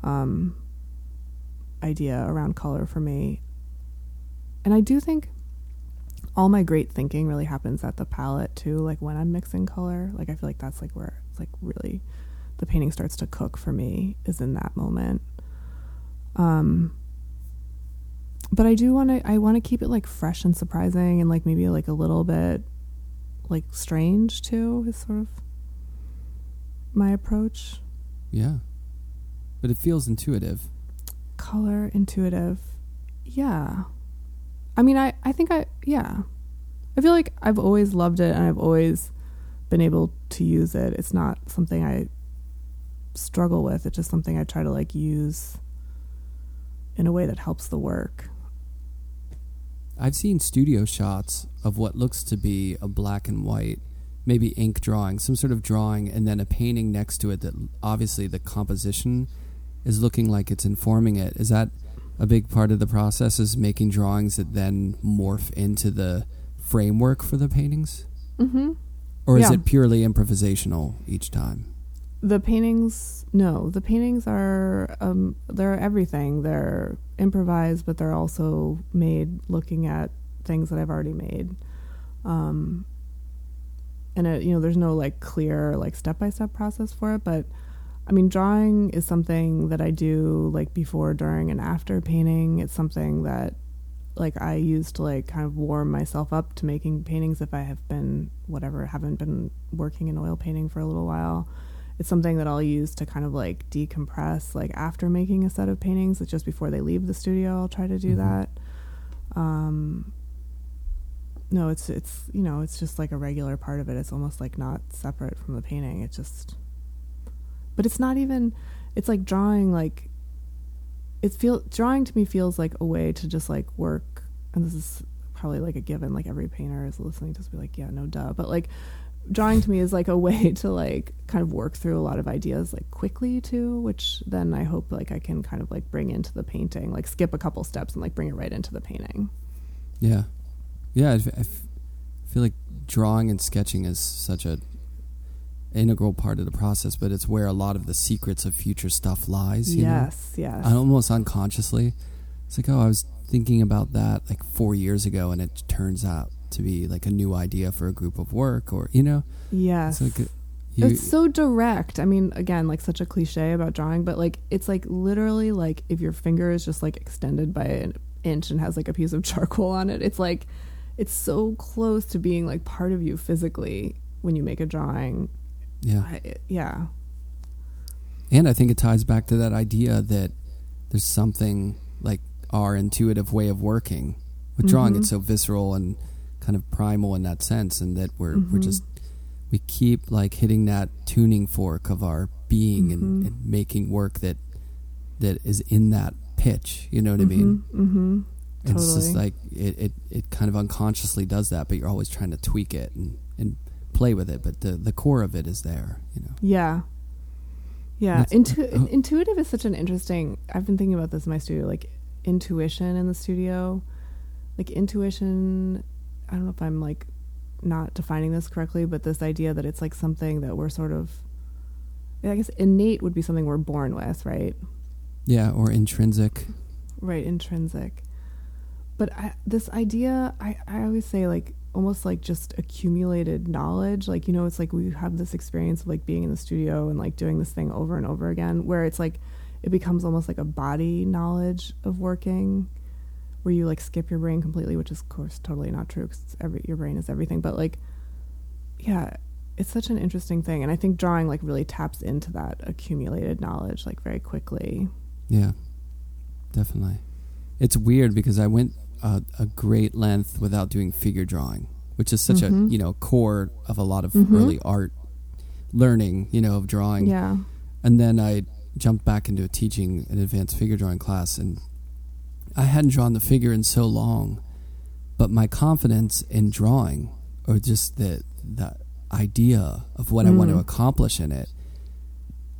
[SPEAKER 3] um idea around color for me and I do think all my great thinking really happens at the palette too. Like when I'm mixing color, like I feel like that's like where it's like really the painting starts to cook for me is in that moment. Um, but I do want to I want to keep it like fresh and surprising and like maybe like a little bit like strange too is sort of my approach.
[SPEAKER 2] Yeah. But it feels intuitive.
[SPEAKER 3] Color intuitive. Yeah. I mean I I think I yeah. I feel like I've always loved it and I've always been able to use it. It's not something I struggle with. It's just something I try to like use in a way that helps the work.
[SPEAKER 2] I've seen studio shots of what looks to be a black and white, maybe ink drawing, some sort of drawing, and then a painting next to it that obviously the composition is looking like it's informing it. Is that a big part of the process? Is making drawings that then morph into the framework for the paintings?
[SPEAKER 3] Mm-hmm.
[SPEAKER 2] Or is
[SPEAKER 3] Yeah.
[SPEAKER 2] it purely improvisational each time?
[SPEAKER 3] The paintings, no, the paintings are um, they're everything. They're improvised, but they're also made looking at things that I've already made. Um, and it, you know, there's no like clear like step by step process for it, but I mean, drawing is something that I do like before, during, and after painting. It's something that like I use to like kind of warm myself up to making paintings if I have been whatever haven't been working in oil painting for a little while. It's something that I'll use to kind of like decompress like after making a set of paintings. It's just before they leave the studio, I'll try to do
[SPEAKER 2] Mhm.
[SPEAKER 3] that. Um, no, it's it's you know it's just like a regular part of it. It's almost like not separate from the painting. It's just, but it's not even. It's like drawing like. It feel drawing to me feels like a way to just like work, and this is probably like a given. Like every painter is listening to this, be like, yeah, no, duh. But like, drawing to me is like a [laughs] way to like kind of work through a lot of ideas like quickly too, which then I hope like I can kind of like bring into the painting, like skip a couple steps and like bring it right into the painting.
[SPEAKER 2] Yeah. Yeah, I, feel like drawing and sketching is such a integral part of the process, but it's where a lot of the secrets of future stuff lies. You know?
[SPEAKER 3] yes, yes.
[SPEAKER 2] I almost unconsciously. It's like, oh, I was thinking about that like four years ago, and it turns out to be like a new idea for a group of work, or you know,
[SPEAKER 3] yes.
[SPEAKER 2] it's like a, you,
[SPEAKER 3] it's so direct. I mean, again, like such a cliche about drawing, but like it's like literally like if your finger is just like extended by an inch and has like a piece of charcoal on it, it's like it's so close to being like part of you physically when you make a drawing.
[SPEAKER 2] Yeah.
[SPEAKER 3] I, yeah.
[SPEAKER 2] And I think it ties back to that idea that there's something like our intuitive way of working with drawing.
[SPEAKER 3] Mhm.
[SPEAKER 2] It's so visceral and kind of primal in that sense, and that we're we're
[SPEAKER 3] Mhm.
[SPEAKER 2] just we keep like hitting that tuning fork of our being and,
[SPEAKER 3] Mhm.
[SPEAKER 2] and making work that that is in that pitch. You know what I mean?
[SPEAKER 3] Mm-hmm.
[SPEAKER 2] It's just like it, it, it kind of unconsciously does that, but you're always trying to tweak it and, and play with it. But the, the core of it is there, you know.
[SPEAKER 3] Yeah. Yeah. Intu-
[SPEAKER 2] oh.
[SPEAKER 3] Intuitive is such an interesting. I've been thinking about this in my studio, like intuition in the studio. Like intuition, I don't know if I'm like not defining this correctly, but this idea that it's like something that we're sort of. I guess innate would be something we're born with, right?
[SPEAKER 2] Yeah, or intrinsic.
[SPEAKER 3] Right, intrinsic. But I, this idea, I, I always say like almost like just accumulated knowledge. Like, you know, it's like we have this experience of like being in the studio and like doing this thing over and over again where it's like it becomes almost like a body knowledge of working where you like skip your brain completely, which is of course totally not true because your brain is everything. But like, yeah, it's such an interesting thing, and I think drawing like really taps into that accumulated knowledge like very quickly.
[SPEAKER 2] Yeah, definitely. It's weird because I went a, a great length without doing figure drawing, which is such
[SPEAKER 3] Mhm.
[SPEAKER 2] a you know core of a lot of
[SPEAKER 3] Mhm.
[SPEAKER 2] early art learning, you know, of drawing.
[SPEAKER 3] Yeah.
[SPEAKER 2] And then I jumped back into teaching an advanced figure drawing class, and I hadn't drawn the figure in so long, but my confidence in drawing, or just the the idea of what I want to
[SPEAKER 3] Mm.
[SPEAKER 2] accomplish in it,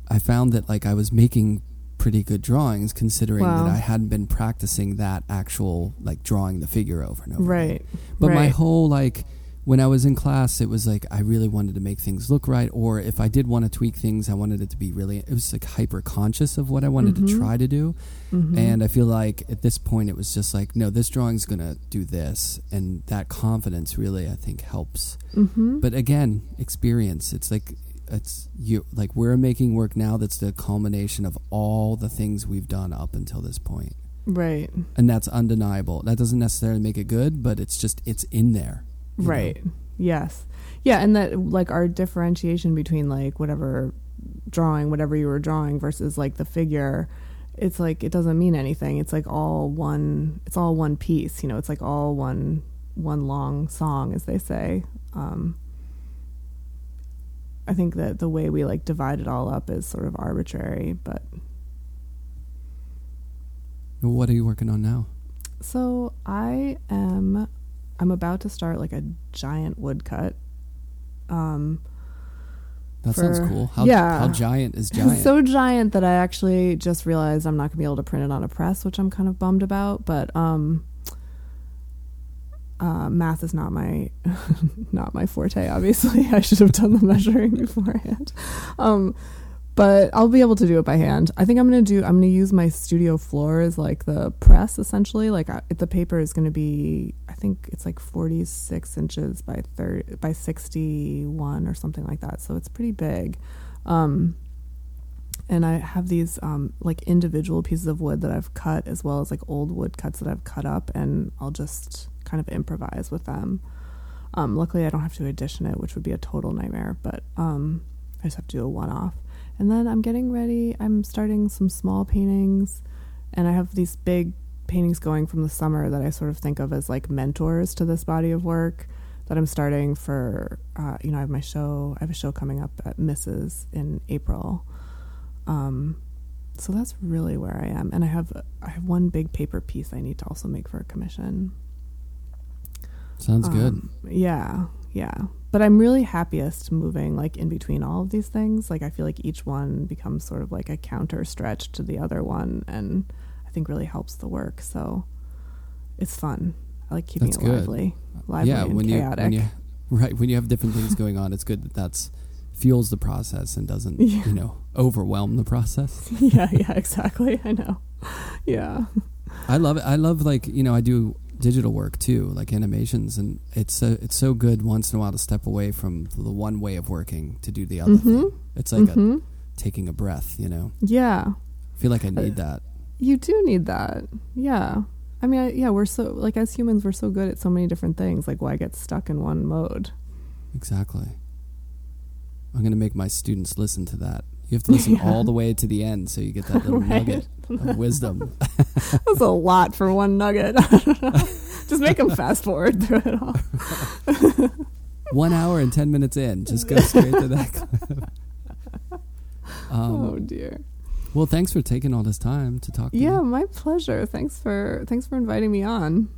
[SPEAKER 2] I found that like I was making pretty good drawings, considering
[SPEAKER 3] Wow.
[SPEAKER 2] that I hadn't been practicing that actual like drawing the figure over and over. again.
[SPEAKER 3] Right.
[SPEAKER 2] But my whole like when I was in class, it was like I really wanted to make things look right, or if I did want to tweak things, I wanted it to be really. It was like hyper conscious of what I wanted to
[SPEAKER 3] Mhm.
[SPEAKER 2] try to do,
[SPEAKER 3] Mhm.
[SPEAKER 2] and I feel like at this point it was just like, no, this drawing's gonna do this, and that confidence really I think helps.
[SPEAKER 3] Mhm.
[SPEAKER 2] But again, experience. It's like it's you like we're making work now that's the culmination of all the things we've done up until this point.
[SPEAKER 3] Right.
[SPEAKER 2] and that's undeniable. That doesn't necessarily make it good, but it's just it's in there. you know?
[SPEAKER 3] Right. Yes. Yeah, and that like our differentiation between like whatever drawing, whatever you were drawing versus like the figure, it's like it doesn't mean anything. It's like all one it's all one piece, you know, it's like all one one long song as they say. Um I think that the way we like divide it all up is sort of arbitrary, but
[SPEAKER 2] What are you working on now?
[SPEAKER 3] So I am I'm about to start like a giant woodcut. Um
[SPEAKER 2] That
[SPEAKER 3] For-
[SPEAKER 2] sounds cool. How,
[SPEAKER 3] yeah.
[SPEAKER 2] how giant is [laughs] giant?
[SPEAKER 3] so giant that I actually just realized I'm not gonna be able to print it on a press, which I'm kind of bummed about. But um uh, math is not my [laughs] not my forte. Obviously, [laughs] I should have done the measuring [laughs] beforehand. Um, but I'll be able to do it by hand. I think I'm gonna do. I'm gonna use my studio floor as like the press, essentially. Like I, the paper is gonna be. I think it's like 46 inches by 30 by 61 or something like that. So it's pretty big. Um, and I have these um, like individual pieces of wood that I've cut, as well as like old wood cuts that I've cut up, and I'll just kind of improvise with them. Um, luckily, I don't have to edition it, which would be a total nightmare. But um, I just have to do a one-off. And then I'm getting ready. I'm starting some small paintings, and I have these big paintings going from the summer that I sort of think of as like mentors to this body of work that I'm starting for. Uh, you know, I have my show. I have a show coming up at Mrs. in April. Um, so that's really where I am, and I have I have one big paper piece I need to also make for a commission.
[SPEAKER 2] Sounds good.
[SPEAKER 3] Um, Yeah, yeah. But I'm really happiest moving like in between all of these things. Like I feel like each one becomes sort of like a counter stretch to the other one, and I think really helps the work. So it's fun. I like keeping
[SPEAKER 2] That's
[SPEAKER 3] it
[SPEAKER 2] good.
[SPEAKER 3] lively, lively
[SPEAKER 2] yeah,
[SPEAKER 3] and
[SPEAKER 2] when you
[SPEAKER 3] chaotic.
[SPEAKER 2] when you [laughs] right when you have different things going on, it's good that that's fuels the process and doesn't
[SPEAKER 3] Yeah.
[SPEAKER 2] you know overwhelm the process. [laughs]
[SPEAKER 3] yeah, yeah, exactly. I know. Yeah.
[SPEAKER 2] I love it. I love like you know I do digital work too, like animations, and it's so it's so good once in a while to step away from the one way of working to do the other
[SPEAKER 3] hmm
[SPEAKER 2] thing. It's like a,
[SPEAKER 3] hmm
[SPEAKER 2] taking a breath. You know,
[SPEAKER 3] Yeah.
[SPEAKER 2] I feel like I need that.
[SPEAKER 3] You do need that. Yeah. I mean, I, yeah, we're so like as humans, we're so good at so many different things. Like, why get stuck in one mode?
[SPEAKER 2] Exactly. I'm gonna make my students listen to that. You have to listen [laughs]
[SPEAKER 3] Yeah.
[SPEAKER 2] all the way to the end so you get that little
[SPEAKER 3] Right.
[SPEAKER 2] nugget of [laughs] wisdom.
[SPEAKER 3] That's a lot for one nugget. [laughs] Just make them fast forward through it all.
[SPEAKER 2] One hour and ten minutes in, just go straight to that clip. Um,
[SPEAKER 3] oh dear.
[SPEAKER 2] Well, thanks for taking all this time to talk. To
[SPEAKER 3] Yeah,
[SPEAKER 2] me.
[SPEAKER 3] my pleasure. Thanks for thanks for inviting me on.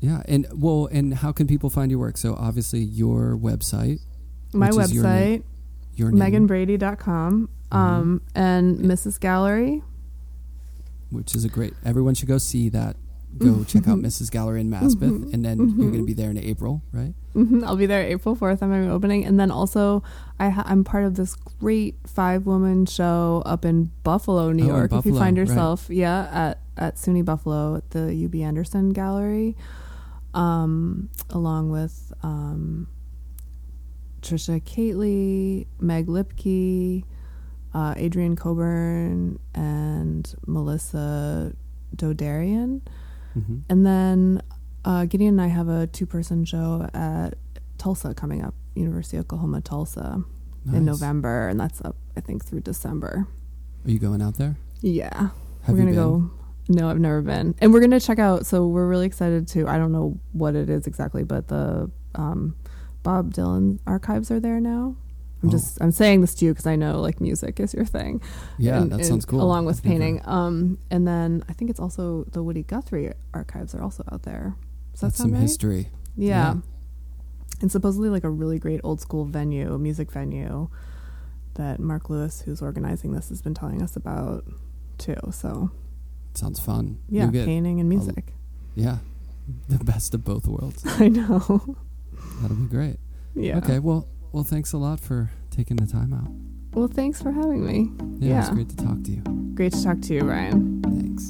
[SPEAKER 2] yeah, and well, and how can people find your work? So obviously, your website,
[SPEAKER 3] My
[SPEAKER 2] Which is your name?
[SPEAKER 3] website,
[SPEAKER 2] your name,
[SPEAKER 3] meghanbrady.com,
[SPEAKER 2] Mhm.
[SPEAKER 3] um, and Mrs. Gallery.
[SPEAKER 2] which is a great. Everyone should go see that. Go [laughs] check out Mrs. Gallery in Maspeth,
[SPEAKER 3] Mhm.
[SPEAKER 2] and then you're going to be there in April, right?
[SPEAKER 3] I'll be there April 4th. I'm having an opening. And then also, I ha- I'm part of this great five woman show up in Buffalo, New
[SPEAKER 2] Oh,
[SPEAKER 3] York. if you find
[SPEAKER 2] right.
[SPEAKER 3] yourself, yeah, at, at SUNY Buffalo at the UB Anderson Gallery, um, along with um, Trisha Cately, Meg Lipke, uh, Adrian Coburn, and Melissa Dodarian.
[SPEAKER 2] Mm-hmm.
[SPEAKER 3] And then uh, Gideon and I have a two person show at Tulsa coming up, University of Oklahoma Tulsa in November, and that's up I think through December.
[SPEAKER 2] Are you going out there?
[SPEAKER 3] Yeah,
[SPEAKER 2] Have
[SPEAKER 3] we're gonna go. No, I've never been, and we're gonna check out. So we're really excited to. I don't know what it is exactly, but the um, Bob Dylan archives are there now. I'm
[SPEAKER 2] Oh.
[SPEAKER 3] just I'm saying this to you because I know like music is your thing.
[SPEAKER 2] Yeah,
[SPEAKER 3] and-
[SPEAKER 2] that
[SPEAKER 3] and
[SPEAKER 2] sounds cool.
[SPEAKER 3] Along with painting, um, and then I think it's also the Woody Guthrie archives are also out there. Does that
[SPEAKER 2] That's some
[SPEAKER 3] right?
[SPEAKER 2] history.
[SPEAKER 3] Yeah.
[SPEAKER 2] Yeah.
[SPEAKER 3] And supposedly like a really great old school venue, music venue that Mark Lewis, who's organizing this, has been telling us about too. So
[SPEAKER 2] Sounds fun.
[SPEAKER 3] yeah, painting and music.
[SPEAKER 2] yeah, [laughs] the best of both worlds.
[SPEAKER 3] I know.
[SPEAKER 2] That'll be great.
[SPEAKER 3] yeah.
[SPEAKER 2] Okay, well, well, thanks a lot for taking the time out.
[SPEAKER 3] Well, thanks for having me.
[SPEAKER 2] Yeah, it's
[SPEAKER 3] Yeah.
[SPEAKER 2] great to talk to you.
[SPEAKER 3] Great to talk to you, Brian.
[SPEAKER 2] Thanks.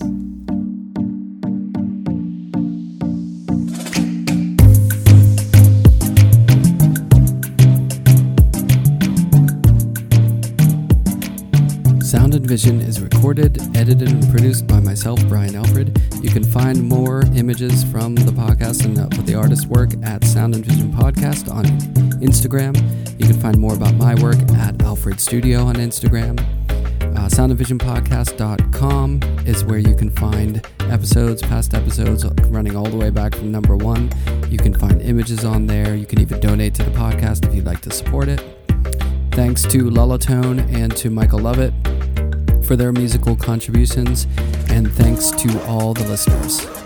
[SPEAKER 2] And Vision is recorded, edited, and produced by myself, Brian Alfred. You can find more images from the podcast and uh, the artist's work at Sound and Vision Podcast on Instagram. You can find more about my work at Alfred Studio on Instagram. Uh, soundandvisionpodcast.com is where you can find episodes, past episodes, running all the way back from number one. You can find images on there. You can even donate to the podcast if you'd like to support it. Thanks to Lullatone and to Michael Lovett for their musical contributions, and thanks to all the listeners.